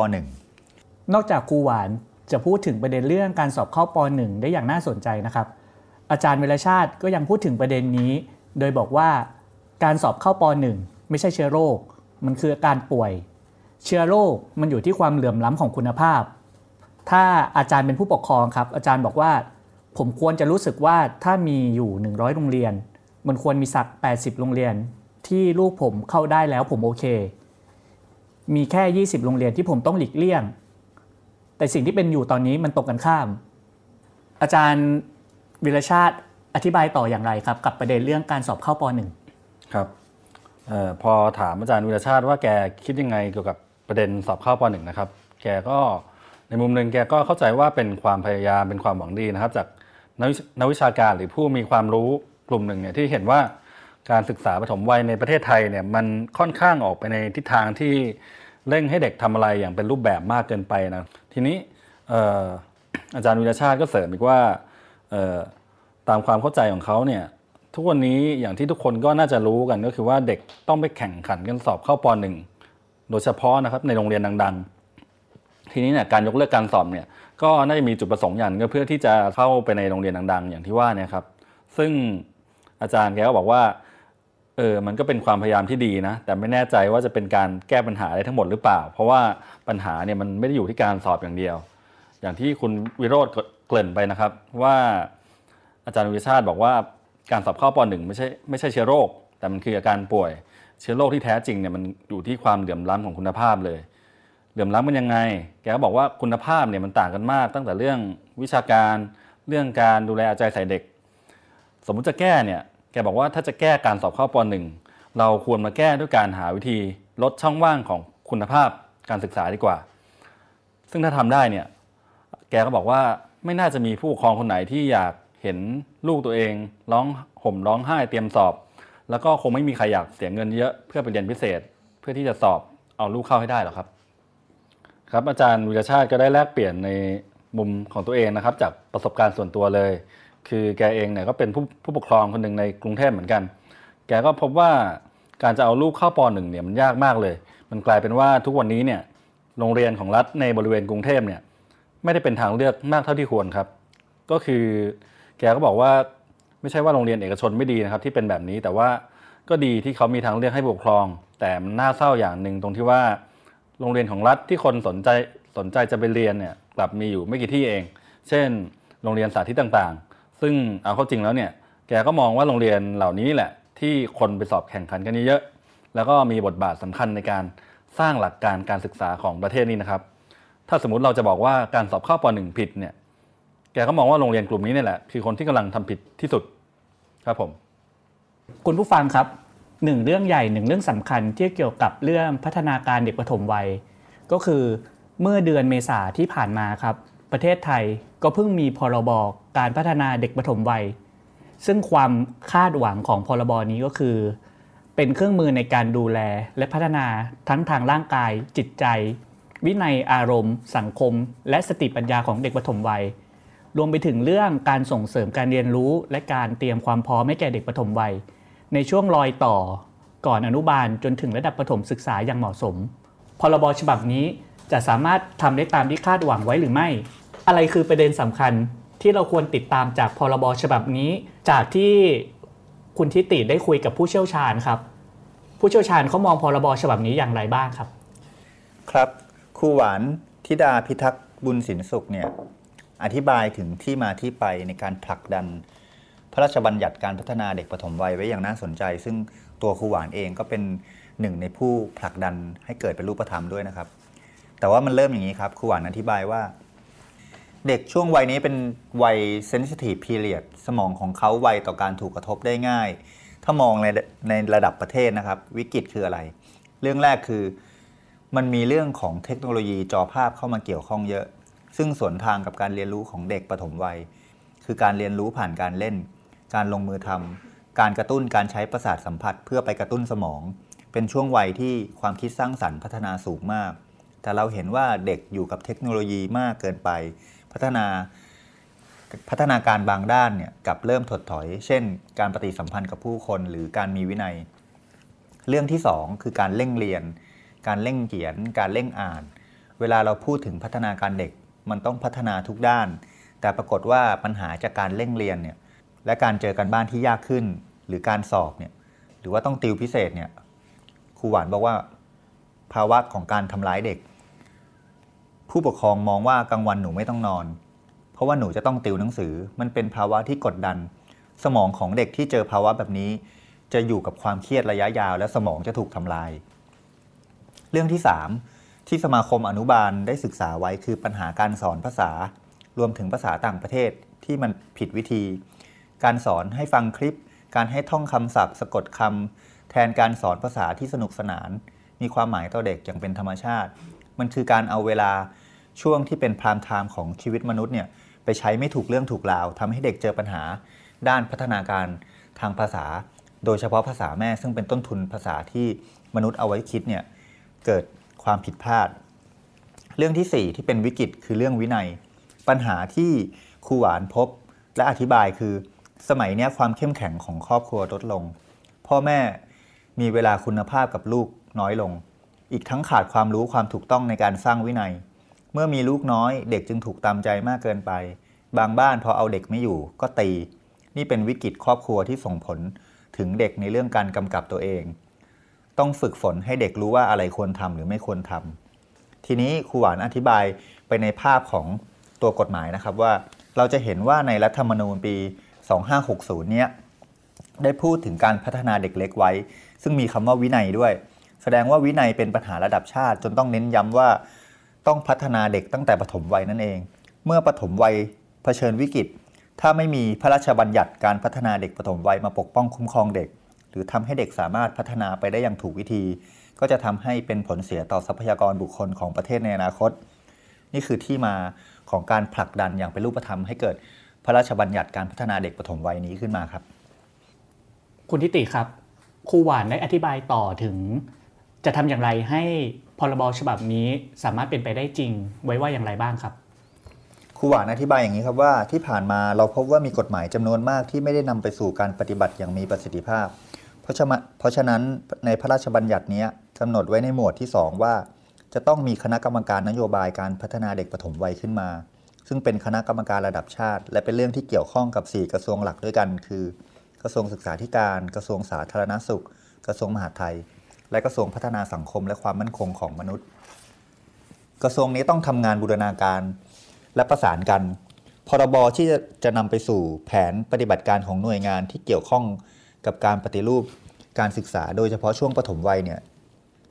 .1 นอกจากครูหวาน จะพูดถึงประเด็นเรื่องการสอบเข้าป .1 ได้อย่างน่าสนใจนะครับ อาจารย์เวลชาติก็ยังพูดถึงประเด็นนี้ โดยบอกว่าการสอบเข้าป .1 ไม่ใช่เชื้อโรค มันคือการป่วย เชื้อโรคมันอยู่ที่ความเหลื่อมล้ำของคุณภาพ ถ้าอาจารย์เป็นผู้ปกครองครับ อาจารย์บอกว่า ผมควรจะรู้สึกว่าถ้ามีอยู่ 100 โรงเรียน มันควรมีสัก 80 โรงเรียน ที่ลูกผมเข้าได้แล้วผมโอเค มีแค่ 20 โรงเรียนที่ผมต้องหลีกเลี่ยง แต่สิ่งที่เป็นอยู่ตอนนี้มันตรงกันข้าม อาจารย์วิรชาติอธิบายต่ออย่างไรครับ กับประเด็นเรื่องการสอบเข้าป .1 ครับออพอถามอาจารย์วิรชาติว่าแกคิดยังไงเกี่ยวกับประเด็นสอบเข้าปหนึ่งนะครับ แกก็ในมุมหนึ่งแกก็เข้าใจว่าเป็นความพยายามเป็นความหวังดีนะครับ จากนักวิชาการหรือผู้มีความรู้กลุ่มหนึ่งเนี่ยที่เห็นว่าการศึกษาปฐมวัยในประเทศไทยเนี่ยมันค่อนข้างออกไปในทิศทางที่เร่งให้เด็กทำอะไรอย่างเป็นรูปแบบมากเกินไปนะ ทีนี้อาจารย์วิรชาติก็เสริมอีกว่าตามความเข้าใจของเขาเนี่ยทุกวันนี้อย่างที่ทุกคนก็น่าจะรู้กันก็คือว่าเด็กต้องไปแข่งขันกันสอบเข้าป .1 โดยเฉพาะนะครับในโรงเรียนดัง ๆ ทีนี้เนี่ยการยกเลิกการสอบเนี่ยก็น่าจะมีจุดประสงค์อย่างก็เพื่อที่จะเข้าไปในโรงเรียนดัง ๆ อย่างที่ว่าเนี่ยครับซึ่งอาจารย์แกก็บอกว่า เออมันก็เป็นความพยายามที่ดีนะ แต่ไม่แน่ใจว่าจะเป็นการแก้ปัญหาได้ทั้งหมดหรือเปล่า เพราะว่าปัญหาเนี่ยมันไม่ได้อยู่ที่การสอบอย่างเดียว อย่างที่คุณวิโรธเกริ่นไปนะครับ ว่าอาจารย์วิชาติบอกว่าการสอบข้าป .1 ไม่ใช่ไม่ใช่เชื้อโรค แต่มันคืออาการป่วย เชื้อโรคที่แท้จริงเนี่ยมันอยู่ที่ความเหลื่อมล้ำของคุณภาพเลย เหลื่อมล้ำมันยังไง แกก็บอกว่าคุณภาพเนี่ยมันต่างกันมาก ตั้งแต่เรื่องวิชาการเรื่องการดูแลเอาใจใส่เด็ก สมมุติจะแก้เนี่ย กบอกว่าถ้าจะแก้การสอบเข้าป .1 เราควรมาแก้ด้วยการหาวิธีลดช่องว่างของคุณภาพการศึกษาดีกว่า ซึ่งถ้าทำได้เนี่ยแกก็บอกว่าไม่น่าจะมีผู้ปกครองคนไหนที่อยากเห็นลูกตัวเอง ร้องห่มร้องไห้เตรียมสอบ แล้วก็คงไม่มีใครอยากเสียเงินเยอะเพื่อไปเรียนพิเศษ เพื่อที่จะสอบเอาลูกเข้าให้ได้หรอกครับ ครับอาจารย์วิรชาติก็ได้แลกเปลี่ยนในมุมของตัวเองนะครับ จากประสบการณ์ส่วนตัวเลย คือแกเองเนี่ยก็เป็นผู้ผู้ปกครองคนหนึ่งในกรุงเทพเหมือนกัน แกก็พบว่าการจะเอาลูกเข้าปหนึ่งเนี่ยมันยากมากเลย มันกลายเป็นว่าทุกวันนี้เนี่ยโรงเรียนของรัฐในบริเวณกรุงเทพเนี่ยไม่ได้เป็นทางเลือกมากเท่าที่ควรครับ ก็คือแกก็บอกว่าไม่ใช่ว่าโรงเรียนเอกชนไม่ดีนะครับที่เป็นแบบนี้แต่ว่าก็ดีที่เขามีทางเลือกให้ปกครอง แต่มันน่าเศร้าอย่างหนึ่งตรงที่ว่า โรงเรียนของรัฐที่คนสนใจสนใจจะไปเรียนเนี่ยกลับมีอยู่ไม่กี่ที่เอง เช่น โรงเรียนสาธิตต่าง ซึ่งเอาเข้าจริงแล้วเนี่ยแกก็มองว่าโรงเรียนเหล่านี้แหละ ที่คนไปสอบแข่งขันกันเยอะแล้วก็มีบทบาทสำคัญในการสร้างหลักการการศึกษาของประเทศนี้นะครับ ถ้าสมมติเราจะบอกว่าการสอบข้าป .1 ผิดเนี่ยแกก็มองว่าโรงเรียนกลุ่มนี้นี่แหละคือคนที่กำลังทำผิดที่สุดครับผมคุณผู้ฟังครับหนึ่งเรื่องใหญ่หนึ่งเรื่องสำคัญที่เกี่ยวกับเรื่องพัฒนาการเด็กปฐมวัย ก็คือเมื่อเดือนเมษาที่ผ่านมาครับ ประเทศไทยก็เพิ่งมีพรบ การพัฒนาเด็กปฐมวัย ซึ่งความคาดหวังของพรบนี้ก็คือ เป็นเครื่องมือในการดูแลและพัฒนาทั้งทางร่างกาย จิตใจ วินัยอารมณ์ สังคม และสติปัญญาของเด็กปฐมวัย รวมไปถึงเรื่องการส่งเสริมการเรียนรู้ และการเตรียมความพร้อมให้แก่เด็กปฐมวัย ในช่วงรอยต่อ ก่อนอนุบาลจนถึงระดับปฐมศึกษาอย่างเหมาะสมพรบฉบับนี้จะสามารถทำได้ตามที่คาดหวังไว้หรือไม่ อะไรคือประเด็นสำคัญ ที่เราควรติดตามจากพรบฉบับนี้ จากที่คุณทิติได้คุยกับผู้เชี่ยวชาญครับ ผู้เชี่ยวชาญเขามองพรบฉบับนี้อย่างไรบ้างครับ ครับครูหวานธิดาพิทักษ์บุญสินสุขเนี่ยอธิบายถึงที่มาที่ไปในการผลักดัน พระราชบัญญัติการพัฒนาเด็กปฐมวัยไว้อย่างน่าสนใจ ซึ่งตัวครูหวานเองก็เป็นหนึ่งในผู้ผลักดันให้เกิดเป็นรูปธรรมด้วยนะครับ แต่ว่ามันเริ่มอย่างนี้ครับครูหวานอธิบายว่า เด็กช่วงวัยนี้เป็นวัยเซนซิทีฟพีเรียดสมองของเขาไวต่อการถูกกระทบได้ง่าย ถ้ามองในในระดับประเทศนะครับ วิกฤตคืออะไร เรื่องแรกคือมันมีเรื่องของเทคโนโลยีจอภาพเข้ามาเกี่ยวข้องเยอะ ซึ่งสวนทางกับการเรียนรู้ของเด็กปฐมวัย คือการเรียนรู้ผ่านการเล่น การลงมือทำการกระตุ้นการใช้ประสาทสัมผัส เพื่อไปกระตุ้นสมอง เป็นช่วงวัยที่ความคิดสร้างสรรค์พัฒนาสูงมาก แต่เราเห็นว่าเด็กอยู่กับเทคโนโลยีมากเกินไป พัฒนาพัฒนาการบางด้านเนี่ยกับเริ่มถดถอย เช่น การปฏิสัมพันธ์กับผู้คนหรือการมีวินัย เรื่องที่ 2 คือการเร่งเรียน การเร่งเขียน การเร่งอ่าน เวลาเราพูดถึงพัฒนาการเด็ก มันต้องพัฒนาทุกด้าน แต่ปรากฏว่าปัญหาจากการเร่งเรียนเนี่ยและการเจอกันบ้านที่ยากขึ้น หรือการสอบเนี่ยหรือว่าต้องติวพิเศษเนี่ยครูหวานบอกว่า ภาวะของการทำร้ายเด็ก ผู้ปกครองมองว่ากลางวันหนูไม่ต้องนอน เพราะว่าหนูจะต้องติวหนังสือ มันเป็นภาวะที่กดดัน สมองของเด็กที่เจอภาวะแบบนี้ จะอยู่กับความเครียดระยะยาว และสมองจะถูกทำลาย เรื่องที่ 3 ที่สมาคมอนุบาลได้ศึกษาไว้คือปัญหาการสอนภาษา รวมถึงภาษาต่างประเทศที่มันผิดวิธี การสอนให้ฟังคลิป การให้ท่องคำศัพท์ สะกดคำแทนการสอนภาษาที่สนุกสนาน มีความหมายต่อเด็กอย่างเป็นธรรมชาติ มันคือการเอาเวลาช่วงที่เป็นพรามไทม์ของชีวิตมนุษย์เนี่ยไปใช้ไม่ถูกเรื่องถูกราวทำให้เด็กเจอปัญหา ด้านพัฒนาการทางภาษา โดยเฉพาะภาษาแม่ซึ่งเป็นต้นทุนภาษาที่มนุษย์เอาไว้คิดเนี่ยเกิดความผิดพลาด เรื่องที่ 4 ที่เป็นวิกฤตคือเรื่องวินัย ปัญหาที่ครูหวานพบและอธิบายคือสมัยนี้ความเข้มแข็งของครอบครัวลดลง พ่อแม่มีเวลาคุณภาพกับลูกน้อยลง อีกทั้งขาดความรู้ความถูกต้องในการสร้างวินัย เมื่อมีลูกน้อยเด็กจึงถูกตามใจมากเกินไป บางบ้านพอเอาเด็กไม่อยู่ก็ตี นี่เป็นวิกฤตครอบครัวที่ส่งผลถึงเด็กในเรื่องการกำกับตัวเอง ต้องฝึกฝนให้เด็กรู้ว่าอะไรควรทำหรือไม่ควรทำทีนี้ครูหวานอธิบายไปในภาพของตัวกฎหมายนะครับว่า เราจะเห็นว่าในรัฐธรรมนูญปี 2560 เนี้ยได้พูดถึงการพัฒนาเด็กเล็กไว้ ซึ่งมีคำว่าวินัยด้วย แสดงว่าวินัยเป็นปัญหาระดับชาติ จนต้องเน้นย้ำว่าต้องพัฒนาเด็กตั้งแต่ปฐมวัยนั่นเอง เมื่อปฐมวัยเผชิญวิกฤต ถ้าไม่มีพระราชบัญญัติการพัฒนาเด็กปฐมวัยมาปกป้องคุ้มครองเด็ก หรือทำให้เด็กสามารถพัฒนาไปได้อย่างถูกวิธี ก็จะทำให้เป็นผลเสียต่อทรัพยากรบุคคลของประเทศในอนาคต นี่คือที่มาของการผลักดันอย่างเป็นรูปธรรมให้เกิดพระราชบัญญัติการพัฒนาเด็กปฐมวัยนี้ขึ้นมาครับ คุณทิติครับครูหวานได้อธิบายต่อถึง จะทำอย่างไรให้พรบฉบับนี้สามารถเป็นไปได้จริง ไว้ว่าอย่างไรบ้างครับครูหวานอธิบายอย่างนี้ครับว่าที่ผ่านมาเราพบว่ามีกฎหมายจำนวนมากที่ไม่ได้นำไปสู่การปฏิบัติอย่างมีประสิทธิภาพ เพราะฉะนั้นเพราะฉะนั้นในพระราชบัญญัตินี้กำหนดไว้ในหมวดที่ 2 ว่า จะต้องมีคณะกรรมการนโยบายการพัฒนาเด็กปฐมวัยขึ้นมา ซึ่งเป็นคณะกรรมการระดับชาติ และเป็นเรื่องที่เกี่ยวข้องกับ 4 กระทรวงหลักด้วยกัน คือ กระทรวงศึกษาธิการ กระทรวงสาธารณสุข กระทรวงมหาดไทย และกระทรวงพัฒนาสังคมและความมั่นคงของมนุษย์ กระทรวงนี้ต้องทำงานบูรณาการและประสานกันพรบที่จะจะนำไปสู่แผนปฏิบัติการของหน่วยงานที่เกี่ยวข้องกับการปฏิรูปการศึกษา โดยเฉพาะช่วงปฐมวัยเนี่ย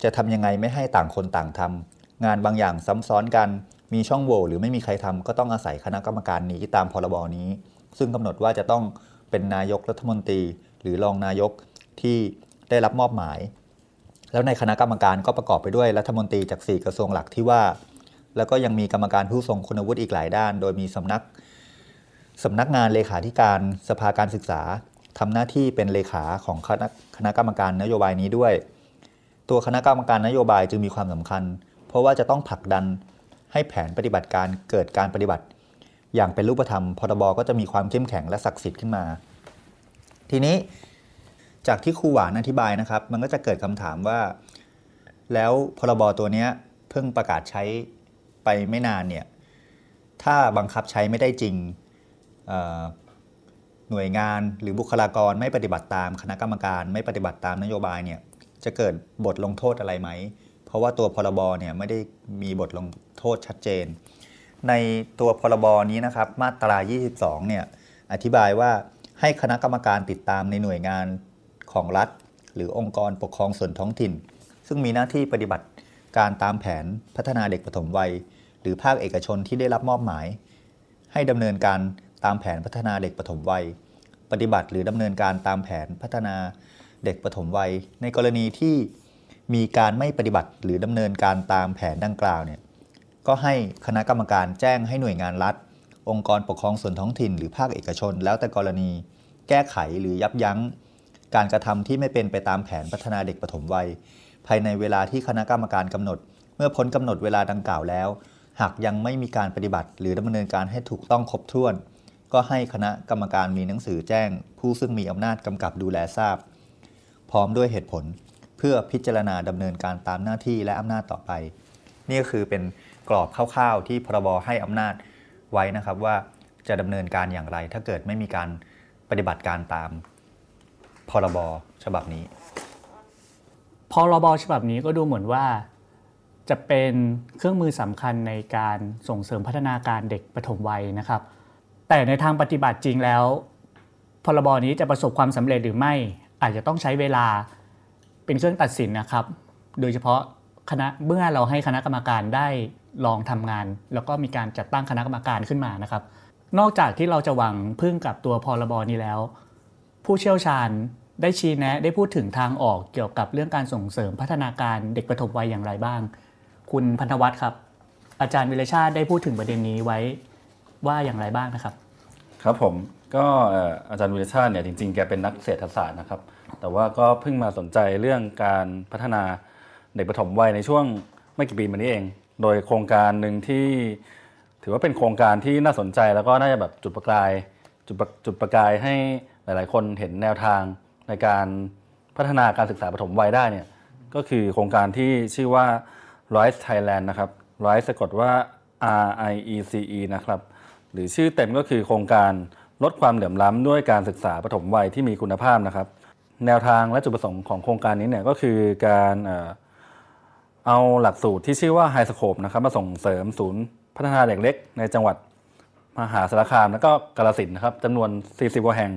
จะทำยังไงไม่ให้ต่างคนต่างทำงานบางอย่างซ้ำซ้อนกันมีช่องโหว่หรือไม่มีใครทำก็ต้องอาศัยคณะกรรมการนี้ตามพรบนี้ ซึ่งกำหนดว่าจะต้องเป็นนายกรัฐมนตรี หรือรองนายกที่ได้รับมอบหมาย แล้วในคณะกรรมการก็ประกอบไปด้วยรัฐมนตรีจาก 4 กระทรวงหลักที่ว่า แล้วก็ยังมีกรรมการผู้ทรงคุณวุฒิอีกหลายด้าน โดยมีสำนักสำนักงานเลขาธิการสภาการศึกษาทำหน้าที่เป็นเลขาของคณะคณะกรรมการนโยบายนี้ด้วย ตัวคณะกรรมการนโยบายจึงมีความสำคัญ เพราะว่าจะต้องผลักดันให้แผนปฏิบัติการเกิดการปฏิบัติ อย่างเป็นรูปธรรมพรบก็จะมีความเข้มแข็งและศักดิ์สิทธิ์ขึ้นมา ทีนี้ จากที่ครูหวานอธิบายนะครับ มันก็จะเกิดคำถามว่า แล้วพรบตัวเนี้ยเพิ่งประกาศใช้ไปไม่นานเนี่ยถ้าบังคับใช้ไม่ได้จริงหน่วยงานหรือบุคลากรไม่ปฏิบัติตามคณะกรรมการไม่ปฏิบัติตามนโยบายเนี่ยจะเกิดบทลงโทษอะไรไหม เพราะว่าตัวพรบเนี่ยไม่ได้มีบทลงโทษชัดเจน ในตัวพรบนี้นะครับมาตรา 22 เนี่ยอธิบายว่าให้คณะกรรมการติดตามในหน่วยงาน ของรัฐ หรือองค์กรปกครองส่วนท้องถิ่น ซึ่งมีหน้าที่ปฏิบัติการตามแผนพัฒนาเด็กปฐมวัย หรือภาคเอกชนที่ได้รับมอบหมาย ให้ดำเนินการตามแผนพัฒนาเด็กปฐมวัย ปฏิบัติหรือดำเนินการตามแผนพัฒนาเด็กปฐมวัย ในกรณีที่มีการไม่ปฏิบัติหรือดำเนินการตามแผนดังกล่าวเนี่ยก็ให้คณะกรรมการแจ้งให้หน่วยงานรัฐ องค์กรปกครองส่วนท้องถิ่น หรือภาคเอกชน แล้วแต่กรณี แก้ไขหรือยับยั้ง การกระทำที่ไม่เป็นไปตามแผนพัฒนาเด็กปฐมวัย ภายในเวลาที่คณะกรรมการกำหนด เมื่อพ้นกำหนดเวลาดังกล่าวแล้ว หากยังไม่มีการปฏิบัติ หรือดำเนินการให้ถูกต้องครบถ้วน ก็ให้คณะกรรมการมีหนังสือแจ้ง ผู้ซึ่งมีอำนาจกำกับดูแลทราบ พร้อมด้วยเหตุผลเพื่อพิจารณาดำเนินการตามหน้าที่และอำนาจต่อไป นี่ก็คือเป็นกรอบคร่าวๆ ที่พรบให้อำนาจไว้นะครับว่าจะดำเนินการอย่างไร ถ้าเกิดไม่มีการปฏิบัติการตาม พรบฉบับนี้ พรบฉบับนี้ก็ดูเหมือนว่า จะเป็นเครื่องมือสำคัญในการส่งเสริมพัฒนาการเด็กปฐมวัยนะครับ แต่ในทางปฏิบัติจริงแล้ว พรบนี้จะประสบความสำเร็จหรือไม่ อาจจะต้องใช้เวลาเป็นเครื่องตัดสินนะครับ โดยเฉพาะคณะเมื่อเราให้คณะกรรมการได้ลองทำงาน แล้วก็มีการจัดตั้งคณะกรรมการขึ้นมานะครับ นอกจากที่เราจะหวังพึ่งกับตัวพรบนี้แล้ว ผู้เชี่ยวชาญได้ชี้แนะได้พูดถึงทางออกเกี่ยวกับเรื่องการส่งเสริมพัฒนาการเด็กปฐมวัยอย่างไรบ้าง คุณพันธวัฒน์ครับ อาจารย์วิรชาติได้พูดถึงประเด็นนี้ไว้ว่าอย่างไรบ้างนะครับ ครับผมก็อาจารย์วิรชาติเนี่ยจริงๆ แกเป็นนักเศรษฐศาสตร์นะครับ แต่ว่าก็เพิ่งมาสนใจเรื่องการพัฒนาเด็กปฐมวัยในช่วงไม่กี่ปีมานี้เอง โดยโครงการหนึ่งที่ถือว่าเป็นโครงการที่น่าสนใจแล้วก็น่าจะแบบจุดประกายจุดประจุดประกายให้ หลาย ๆ คนเห็นแนวทางในการพัฒนาการศึกษาปฐมวัยได้เนี่ยก็คือโครงการที่ชื่อว่า Rise Thailand นะครับ Rise สะกดว่า R I E C E นะครับ หรือชื่อเต็มก็คือโครงการลดความเหลื่อมล้ำด้วยการศึกษาปฐมวัยที่มีคุณภาพนะครับ แนวทางและจุดประสงค์ของโครงการนี้เนี่ยก็คือการเอาหลักสูตรที่ชื่อว่า High Scope นะครับมาส่งเสริมศูนย์พัฒนาเด็กเล็กในจังหวัดมหาสารคามและก็กาฬสินนะครับจำนวน 40กว่าแห่ง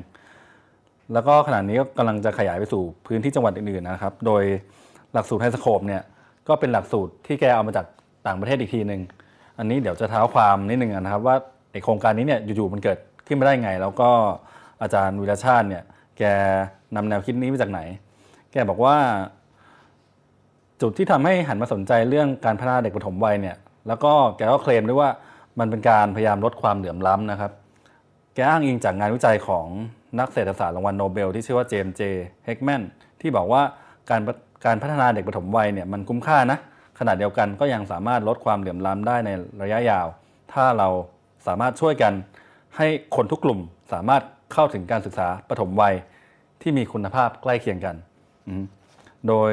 แล้วก็ขณะนี้ก็กำลังจะขยายไปสู่พื้นที่จังหวัดอื่นๆนะครับ โดยหลักสูตรไฮสโคปเนี่ยก็เป็นหลักสูตรที่แกเอามาจากต่างประเทศอีกทีหนึ่งอันนี้เดี๋ยวจะเท้าความนิดนึงนะครับ ว่าไอโครงการนี้เนี่ยอยู่ๆมันเกิดขึ้นมาได้ไง แล้วก็อาจารย์วิรชาติเนี่ยแกนำแนวคิดนี้มาจากไหน แกบอกว่า จุดที่ทำให้หันมาสนใจเรื่องการพัฒนาเด็กปฐมวัยเนี่ย แล้วก็แกก็เคลมด้วยว่ามันเป็นการพยายามลดความเหลื่อมล้ำนะครับ แกอ้างอิงจากงานวิจัยของ นักเศรษฐศาสตร์รางวัลโนเบลที่ชื่อว่าเจมส์เจเฮกแมนที่บอกว่าการการพัฒนาเด็กปฐมวัยเนี่ยมันคุ้มค่านะขณะเดียวกันก็ยังสามารถลดความเหลื่อมล้ำได้ในระยะยาว ถ้าเราสามารถช่วยกันให้คนทุกกลุ่มสามารถเข้าถึงการศึกษาปฐมวัยที่มีคุณภาพใกล้เคียงกัน โดย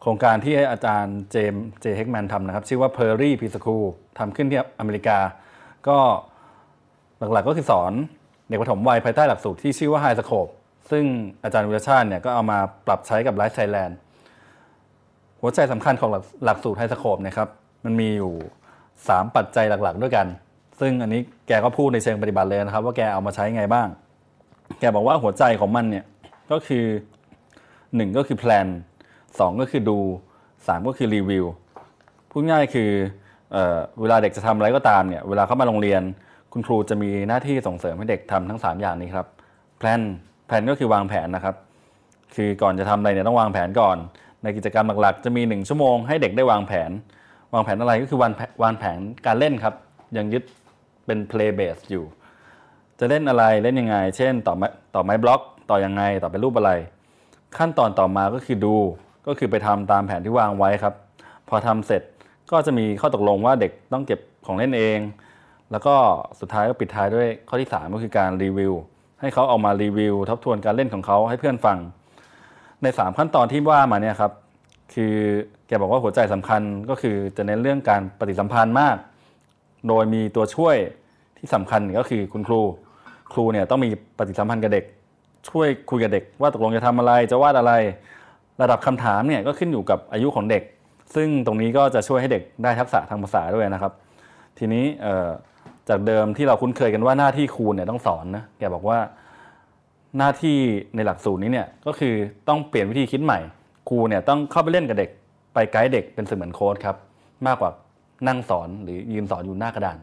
โครงการที่อาจารย์เจมเจเฮกแมนทำนะครับ ชื่อว่า p e r r y p r e s c h o o l ทำขึ้นที่อเมริกา ก็หลักๆก็คือสอน ด็กปฐมวัยภายใต้หลักสูตรที่ชื่อว่า High Scope ซึ่งอาจารย์วิรชาติเนี่ยก็เอามาปรับใช้กับไลฟ์ไทยแลนด์หัวใจสำคัญของหลักหลักสูตร High Scope เนะครับมันมีอยู่ 3 ปัจจัยหลักๆ ด้วยกัน ซึ่งอันนี้แกก็พูดในเชิงปฏิบัติเลยนะครับ ว่าแกเอามาใช้ไงบ้าง แกบอกว่าหัวใจของมันเนี่ยก็คือ 1 ก็คือ plan 2ก็คือ do 3 ก็คือรีวิวพูดง่ายคือเออเวลาเด็กจะทำอะไรก็ตามเนี่ยเวลาเข้ามาโรงเรียน คุณครูจะมีหน้าที่ส่งเสริมให้เด็กทำทั้ง 3 อย่างนี้ครับ plan plan ก็คือวางแผนนะครับ คือก่อนจะทำอะไรเนี่ยต้องวางแผนก่อน ในกิจกรรมหลักๆ จะมี 1 ชั่วโมงให้เด็กได้วางแผน วางแผนอะไรก็คือวางวางแผนการเล่นครับ ยังยึดเป็น play base อยู่ จะเล่นอะไรเล่นยังไง เช่น ต่อไม้ต่อไม้บล็อก ต่อยังไงต่อเป็นรูปอะไร ขั้นตอนต่อมาก็คือดู ก็คือไปทำตามแผนที่วางไว้ครับ พอทำเสร็จก็จะมีข้อตกลงว่าเด็กต้องเก็บของเล่นเอง แล้วก็สุดท้ายก็ปิดท้ายด้วยข้อที่ 3 ก็คือการรีวิว ให้เขาเอามารีวิว ทบทวนการเล่นของเขาให้เพื่อนฟัง ใน 3 ขั้นตอนที่ว่ามาเนี่ยครับคือแกบอกว่าหัวใจสำคัญก็คือจะเน้นเรื่องการปฏิสัมพันธ์มาก โดยมีตัวช่วยที่สำคัญก็คือคุณครู ครูเนี่ยต้องมีปฏิสัมพันธ์กับเด็ก ช่วยคุยกับเด็ก ว่าตกลงจะทำอะไรจะวาดอะไร ระดับคำถามเนี่ยก็ขึ้นอยู่กับอายุของเด็ก ซึ่งตรงนี้ก็จะช่วยให้เด็กได้ทักษะทางภาษาด้วยนะครับ ทีนี้ จากเดิมที่เราคุ้นเคยกันว่าหน้าที่ครูเนี่ยต้องสอนนะแกบอกว่าหน้าที่ในหลักสูตรนี้เนี่ยก็คือต้องเปลี่ยนวิธีคิดใหม่ ครูเนี่ยต้องเข้าไปเล่นกับเด็ก ไปไกด์เด็กเป็นเสมือนโค้ดครับมากกว่านั่งสอนหรือยืนสอนอยู่หน้ากระดาน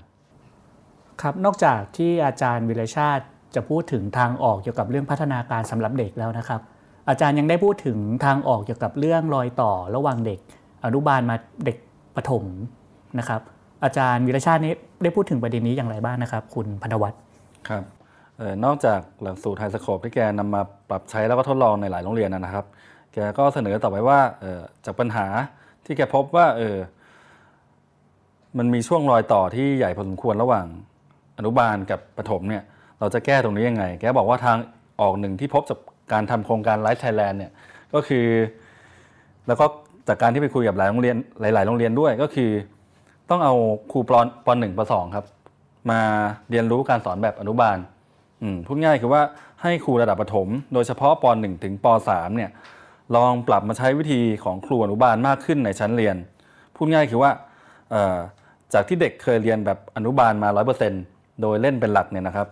ครับนอกจากที่อาจารย์วิรชาติจะพูดถึงทางออกเกี่ยวกับเรื่องพัฒนาการสำหรับเด็กแล้วนะครับ อาจารย์ยังได้พูดถึงทางออกเกี่ยวกับเรื่องรอยต่อระหว่างเด็ก อนุบาลมาเด็กประถมนะครับ อาจารย์วิรชาตินี้ได้พูดถึงประเด็นนี้อย่างไรบ้างนะครับ คุณพันธวัฒน์ครับออนอกจากหลักสูตรไฮสโคปที่แกนำมาปรับใช้แล้วก็ทดลองในหลายโรงเรียนนะครับ แกก็เสนอต่อไปว่าจากปัญหาที่แกพบว่าเออมันมีช่วงรอยต่อที่ใหญ่พอสมควรระหว่างอนุบาลกับประถมเนี่ยเราจะแก้ตรงนี้ยังไง แกบอกว่าทางออกหนึ่งที่พบจากการทำโครงการ RIECE Thailand เนี่ยก็คือ แล้วก็จากการที่ไปคุยกับหลายโรงเรียนหลาย ๆ โรงเรียนด้วยก็คือ ต้องเอาครูปอนป.หนึ่งป.สองครับ มาเรียนรู้การสอนแบบอนุบาลอืมพูดง่ายคือว่าให้ครูระดับประถม โดยเฉพาะป .1 ถึงป .3 เนี่ยลองปรับมาใช้วิธีของครูอนุบาลมากขึ้นในชั้นเรียน พูดง่ายคือว่าจากที่เด็กเคยเรียนแบบอนุบาลมา 100%โดยเล่นเป็นหลักเนี่ยนะครับ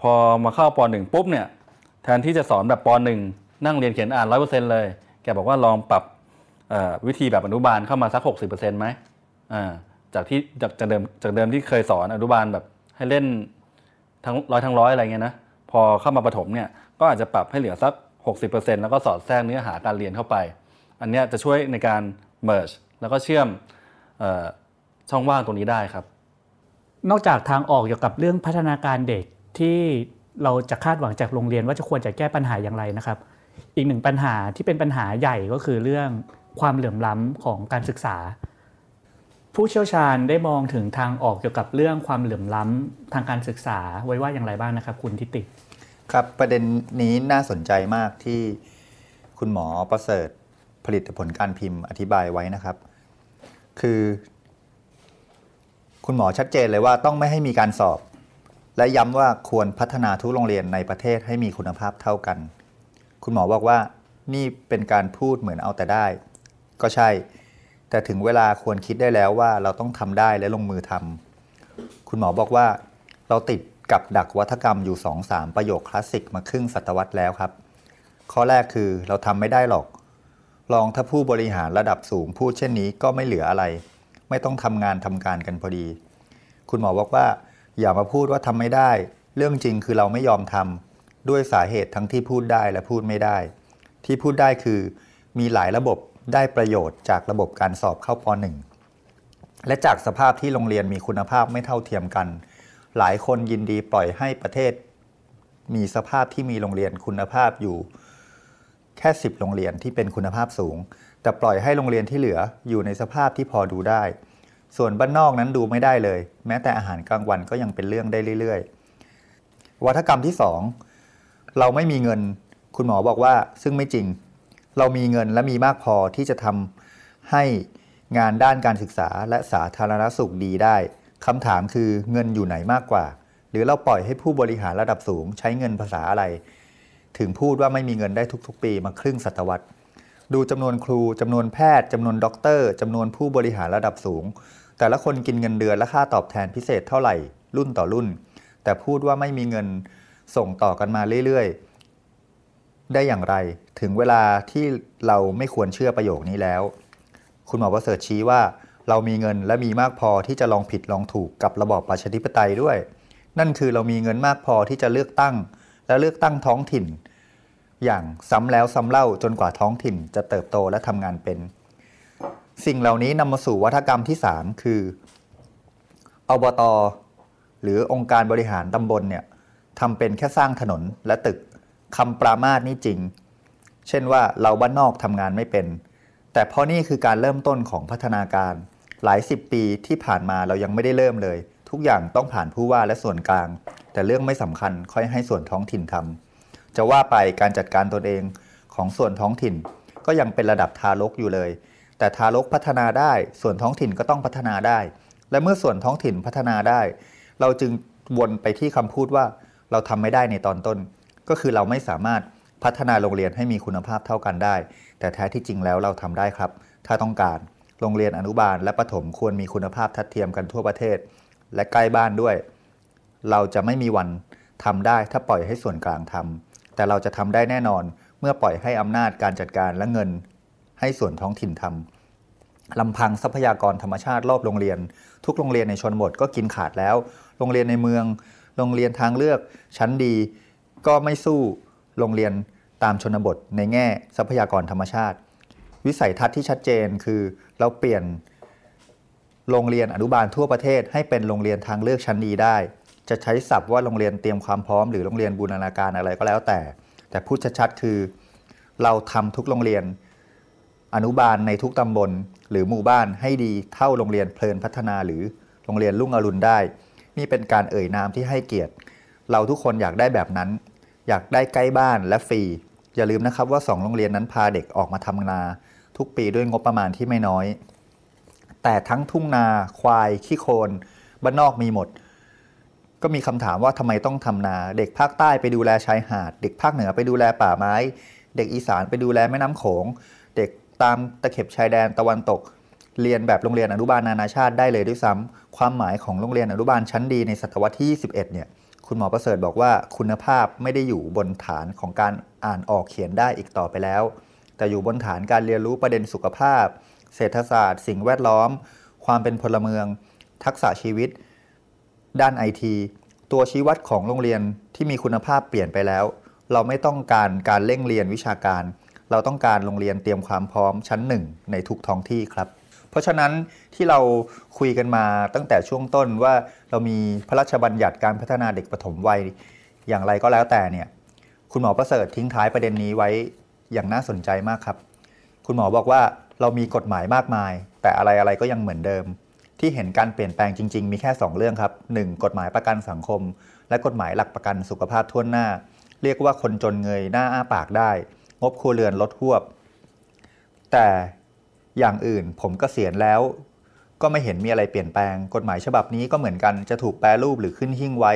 พอมาเข้าป .1 ปุ๊บเนี่ยแทนที่จะสอนแบบป .1 นั่งเรียนเขียนอ่าน 100%เลย แกบอกว่าลองปรับวิธีแบบอนุบาลเข้ามาสัก 60%ไหมอ่า จากที่จากจากเดิมจากเดิมที่เคยสอนอนุบาลแบบให้เล่นทั้งร้อยทั้งร้อยอะไรเงี้ยนะพอเข้ามาประถมเนี่ยก็อาจจะปรับให้เหลือสัก 60%แล้วก็สอดแทรกเนื้อหาการเรียนเข้าไป อันเนี้ยจะช่วยในการ merge แล้วก็เชื่อมออช่องว่างตรงนี้ได้ครับ นอกจากทางออกเกี่ยวกับเรื่องพัฒนาการเด็กที่เราจะคาดหวังจากโรงเรียนว่าจะควรจะแก้ปัญหาอย่างไรนะครับ อีกหนึ่งปัญหาที่เป็นปัญหาใหญ่ก็คือเรื่องความเหลื่อมล้ำของการศึกษา ผู้เชี่ยวชาญได้มองถึงทางออกเกี่ยวกับเรื่องความเหลื่อมล้ำทางการศึกษาไว้ว่าอย่างไรบ้างนะครับ คุณทิติ ครับประเด็นนี้น่าสนใจมากที่คุณหมอประเสริฐผลิตผลการพิมพ์อธิบายไว้นะครับ คือ คุณหมอชัดเจนเลยว่าต้องไม่ให้มีการสอบ และย้ำว่าควรพัฒนาทุกโรงเรียนในประเทศให้มีคุณภาพเท่ากัน คุณหมอบอกว่านี่เป็นการพูดเหมือนเอาแต่ได้ ก็ใช่ แต่ถึงเวลาควรคิดได้แล้วว่าเราต้องทำได้และลงมือทำคุณหมอบอกว่า เราติดกับดักวัฒกรรมอยู่ 2-3 ประโยคคลาสสิกมาครึ่งศตวรรษแล้วครับ ข้อแรกคือเราทำไม่ได้หรอก ลองถ้าผู้บริหารระดับสูงพูดเช่นนี้ก็ไม่เหลืออะไร ไม่ต้องทำงานทำการกันพอดี คุณหมอบอกว่า อย่ามาพูดว่าทำไม่ได้ เรื่องจริงคือเราไม่ยอมทำด้วยสาเหตุทั้งที่พูดได้และพูดไม่ได้ ที่พูดได้คือ มีหลายระบบ ได้ประโยชน์จากระบบการสอบเข้าป .1 และจากสภาพที่โรงเรียนมีคุณภาพไม่เท่าเทียมกัน หลายคนยินดีปล่อยให้ประเทศ มีสภาพที่มีโรงเรียนคุณภาพอยู่ แค่ 10 โรงเรียนที่เป็นคุณภาพสูง แต่ปล่อยให้โรงเรียนที่เหลืออยู่ในสภาพที่พอดูได้ ส่วนบ้านนอกนั้นดูไม่ได้เลย แม้แต่อาหารกลางวันก็ยังเป็นเรื่องได้เรื่อยๆ วัฒกรรมที่ 2 เราไม่มีเงิน คุณหมอบอกว่าซึ่งไม่จริง เรามีเงินและมีมากพอที่จะทำให้งานด้านการศึกษาและสาธารณสุขดีได้คำถามคือเงินอยู่ไหนมากกว่า หรือเราปล่อยให้ผู้บริหารระดับสูงใช้เงินภาษาอะไร ถึงพูดว่าไม่มีเงินได้ทุกๆ ปีมาครึ่งศตวรรษ ดูจำนวนครูจำนวนแพทย์จำนวนด็อกเตอร์จำนวนผู้บริหารระดับสูง แต่ละคนกินเงินเดือนและค่าตอบแทนพิเศษเท่าไหร่ รุ่นต่อรุ่น แต่พูดว่าไม่มีเงินส่งต่อกันมาเรื่อยๆ ได้อย่างไร ถึงเวลาที่เราไม่ควรเชื่อประโยคนี้แล้ว คุณหมอประเสริฐชี้ว่า เรามีเงินและมีมากพอที่จะลองผิดลองถูกกับระบอบประชาธิปไตยด้วย นั่นคือเรามีเงินมากพอที่จะเลือกตั้ง และเลือกตั้งท้องถิ่น อย่างซ้ำแล้วซ้ำเล่าจนกว่าท้องถิ่นจะเติบโตและทำงานเป็น สิ่งเหล่านี้นำมาสู่วัฒกรรมที่ 3 คืออบตหรือองค์การบริหารตำบลเนี่ยทำเป็นแค่สร้างถนนและตึก คำปรามาสนี่จริง เช่นว่าเราบ้านนอกทำงานไม่เป็น แต่เพราะนี่คือการเริ่มต้นของพัฒนาการ หลายสิบปีที่ผ่านมาเรายังไม่ได้เริ่มเลย ทุกอย่างต้องผ่านผู้ว่าและส่วนกลาง แต่เรื่องไม่สำคัญค่อยให้ส่วนท้องถิ่นทำจะว่าไปการจัดการตนเองของส่วนท้องถิ่น ก็ยังเป็นระดับทารกอยู่เลย แต่ทารกพัฒนาได้ส่วนท้องถิ่นก็ต้องพัฒนาได้ และเมื่อส่วนท้องถิ่นพัฒนาได้ เราจึงวนไปที่คำพูดว่าเราทำไม่ได้ในตอนต้น ก็คือเราไม่สามารถพัฒนาโรงเรียนให้มีคุณภาพเท่ากันได้ แต่แท้ที่จริงแล้วเราทำได้ครับ ถ้าต้องการโรงเรียนอนุบาลและประถมควรมีคุณภาพทัดเทียมกันทั่วประเทศ และใกล้บ้านด้วย เราจะไม่มีวันทำได้ถ้าปล่อยให้ส่วนกลางทำแต่เราจะทำได้แน่นอนเมื่อปล่อยให้อำนาจการจัดการและเงิน ให้ส่วนท้องถิ่นทำลำพังทรัพยากรธรรมชาติรอบโรงเรียน ทุกโรงเรียนในชนบทก็กินขาดแล้ว โรงเรียนในเมือง โรงเรียนทางเลือกชั้นดี ก็ไม่สู้โรงเรียนตามชนบทในแง่ทรัพยากรธรรมชาติ วิสัยทัศน์ที่ชัดเจนคือเราเปลี่ยนโรงเรียนอนุบาลทั่วประเทศ ให้เป็นโรงเรียนทางเลือกชั้นดีได้ จะใช้ศัพท์ว่าโรงเรียนเตรียมความพร้อมหรือโรงเรียนบูรณาการอะไรก็แล้วแต่ แต่พูดชัดๆคือ เราทำทุกโรงเรียนอนุบาลในทุกตำบล หรือหมู่บ้านให้ดีเท่าโรงเรียนเพลินพัฒนาหรือโรงเรียนรุ่งอรุณได้ นี่เป็นการเอ่ยนามที่ให้เกียรติ เราทุกคนอยากได้แบบนั้น อยากได้ใกล้บ้านและฟรี อย่าลืมนะครับว่าสองโรงเรียนนั้นพาเด็กออกมาทำนา ทุกปีด้วยงบประมาณที่ไม่น้อย แต่ทั้งทุ่งนาควาย ขี้โคลนบ้านนอกมีหมด ก็มีคำถามว่าทำไมต้องทำนา เด็กภาคใต้ไปดูแลชายหาด เด็กภาคเหนือไปดูแลป่าไม้ เด็กอีสานไปดูแลแม่น้ำโขง เด็กตามตะเข็บชายแดนตะวันตก เรียนแบบโรงเรียนอนุบาลนานาชาติได้เลยด้วยซ้ำความหมายของโรงเรียนอนุบาลชั้นดีในศตวรรษที่ 21 เนี่ย คุณหมอประเสริฐบอกว่าคุณภาพไม่ได้อยู่บนฐานของการอ่านออกเขียนได้อีกต่อไปแล้ว แต่อยู่บนฐานการเรียนรู้ประเด็นสุขภาพ เศรษฐศาสตร์ สิ่งแวดล้อม ความเป็นพลเมือง ทักษะชีวิต ด้านไอทีตัวชี้วัดของโรงเรียนที่มีคุณภาพเปลี่ยนไปแล้ว เราไม่ต้องการการเร่งเรียนวิชาการ เราต้องการโรงเรียนเตรียมความพร้อมชั้นหนึ่งในทุกท้องที่ครับ เพราะฉะนั้นที่เราคุยกันมาตั้งแต่ช่วงต้นว่าเรามีพระราชบัญญัติการพัฒนาเด็กปฐมวัยอย่างไรก็แล้วแต่เนี่ยคุณหมอประเสริฐทิ้งท้ายประเด็นนี้ไว้อย่างน่าสนใจมากครับ คุณหมอบอกว่าเรามีกฎหมายมากมาย แต่อะไรอะไรก็ยังเหมือนเดิม ที่เห็นการเปลี่ยนแปลงจริง ๆ มีแค่ 2 เรื่องครับ 1. กฎหมายประกันสังคม และกฎหมายหลักประกันสุขภาพทั่วหน้า เรียกว่าคนจนเงยหน้าอ้าปากได้ งบครัวเรือนลดหวบ แต่ อย่างอื่น ผมก็เสียณแล้ว ก็ไม่เห็นมีอะไรเปลี่ยนแปลง กฎหมายฉบับนี้ก็เหมือนกันจะถูกแปรรูปหรือขึ้นหิ้งไว้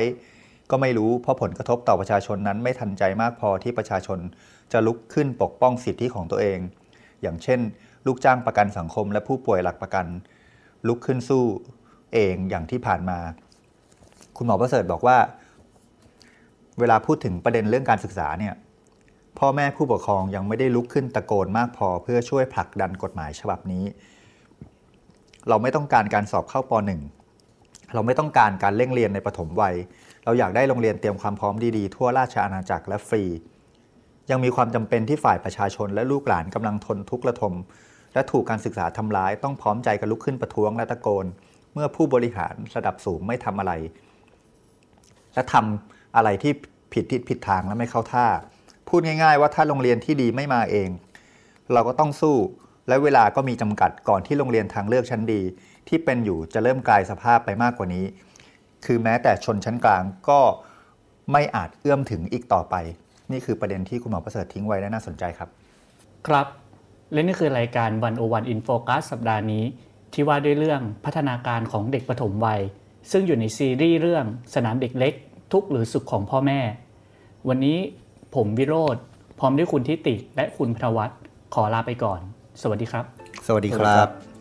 ก็ไม่รู้เพราะผลกระทบต่อประชาชนนั้นไม่ทันใจมากพอที่ประชาชนจะลุกขึ้นปกป้องสิทธิของตัวเอง อย่างเช่น ลูกจ้างประกันสังคม และผู้ป่วยหลักประกัน ลุกขึ้นสู้เองอย่างที่ผ่านมา คุณหมอประเสริฐบอกว่า เวลาพูดถึงประเด็นเรื่องการศึกษาเนี่ย พ่อแม่ผู้ปกครองยังไม่ได้ลุกขึ้นตะโกนมากพอเพื่อช่วยผลักดันกฎหมายฉบับนี้ เราไม่ต้องการการสอบเข้าป .1 เราไม่ต้องการการเร่งเรียนในปฐมวัย เราอยากได้โรงเรียนเตรียมความพร้อมดีๆ ทั่วราชอาณาจักรและฟรี ยังมีความจำเป็นที่ฝ่ายประชาชนและลูกหลานกำลังทนทุกข์ระทม และถูกการศึกษาทำร้ายต้องพร้อมใจกันลุกขึ้นประท้วงและตะโกน เมื่อผู้บริหารระดับสูงไม่ทำอะไร และทำอะไรที่ผิดทิศผิดทางและไม่เข้าท่า พูดง่ายๆ ว่าถ้าโรงเรียนที่ดีไม่มาเอง เราก็ต้องสู้ และเวลาก็มีจำกัดก่อนที่โรงเรียนทางเลือกชั้นดี ที่เป็นอยู่จะเริ่มกลายสภาพไปมากกว่านี้ คือแม้แต่ชนชั้นกลางก็ไม่อาจเอื้อมถึงอีกต่อไป นี่คือประเด็นที่คุณหมอประเสริฐทิ้งไว้และน่าสนใจครับ ครับและนี่คือรายการวันโอวันอินโฟกัสสัปดาห์นี้ ที่ว่าด้วยเรื่องพัฒนาการของเด็กปฐมวัย ซึ่งอยู่ในซีรีส์เรื่องสนามเด็กเล็ก ทุกหรือสุขของพ่อแม่ วันนี้ ผมวิโรธพร้อมด้วยคุณทิติและคุณพทวัฒน์ขอลาไปก่อน สวัสดีครับ สวัสดีครับ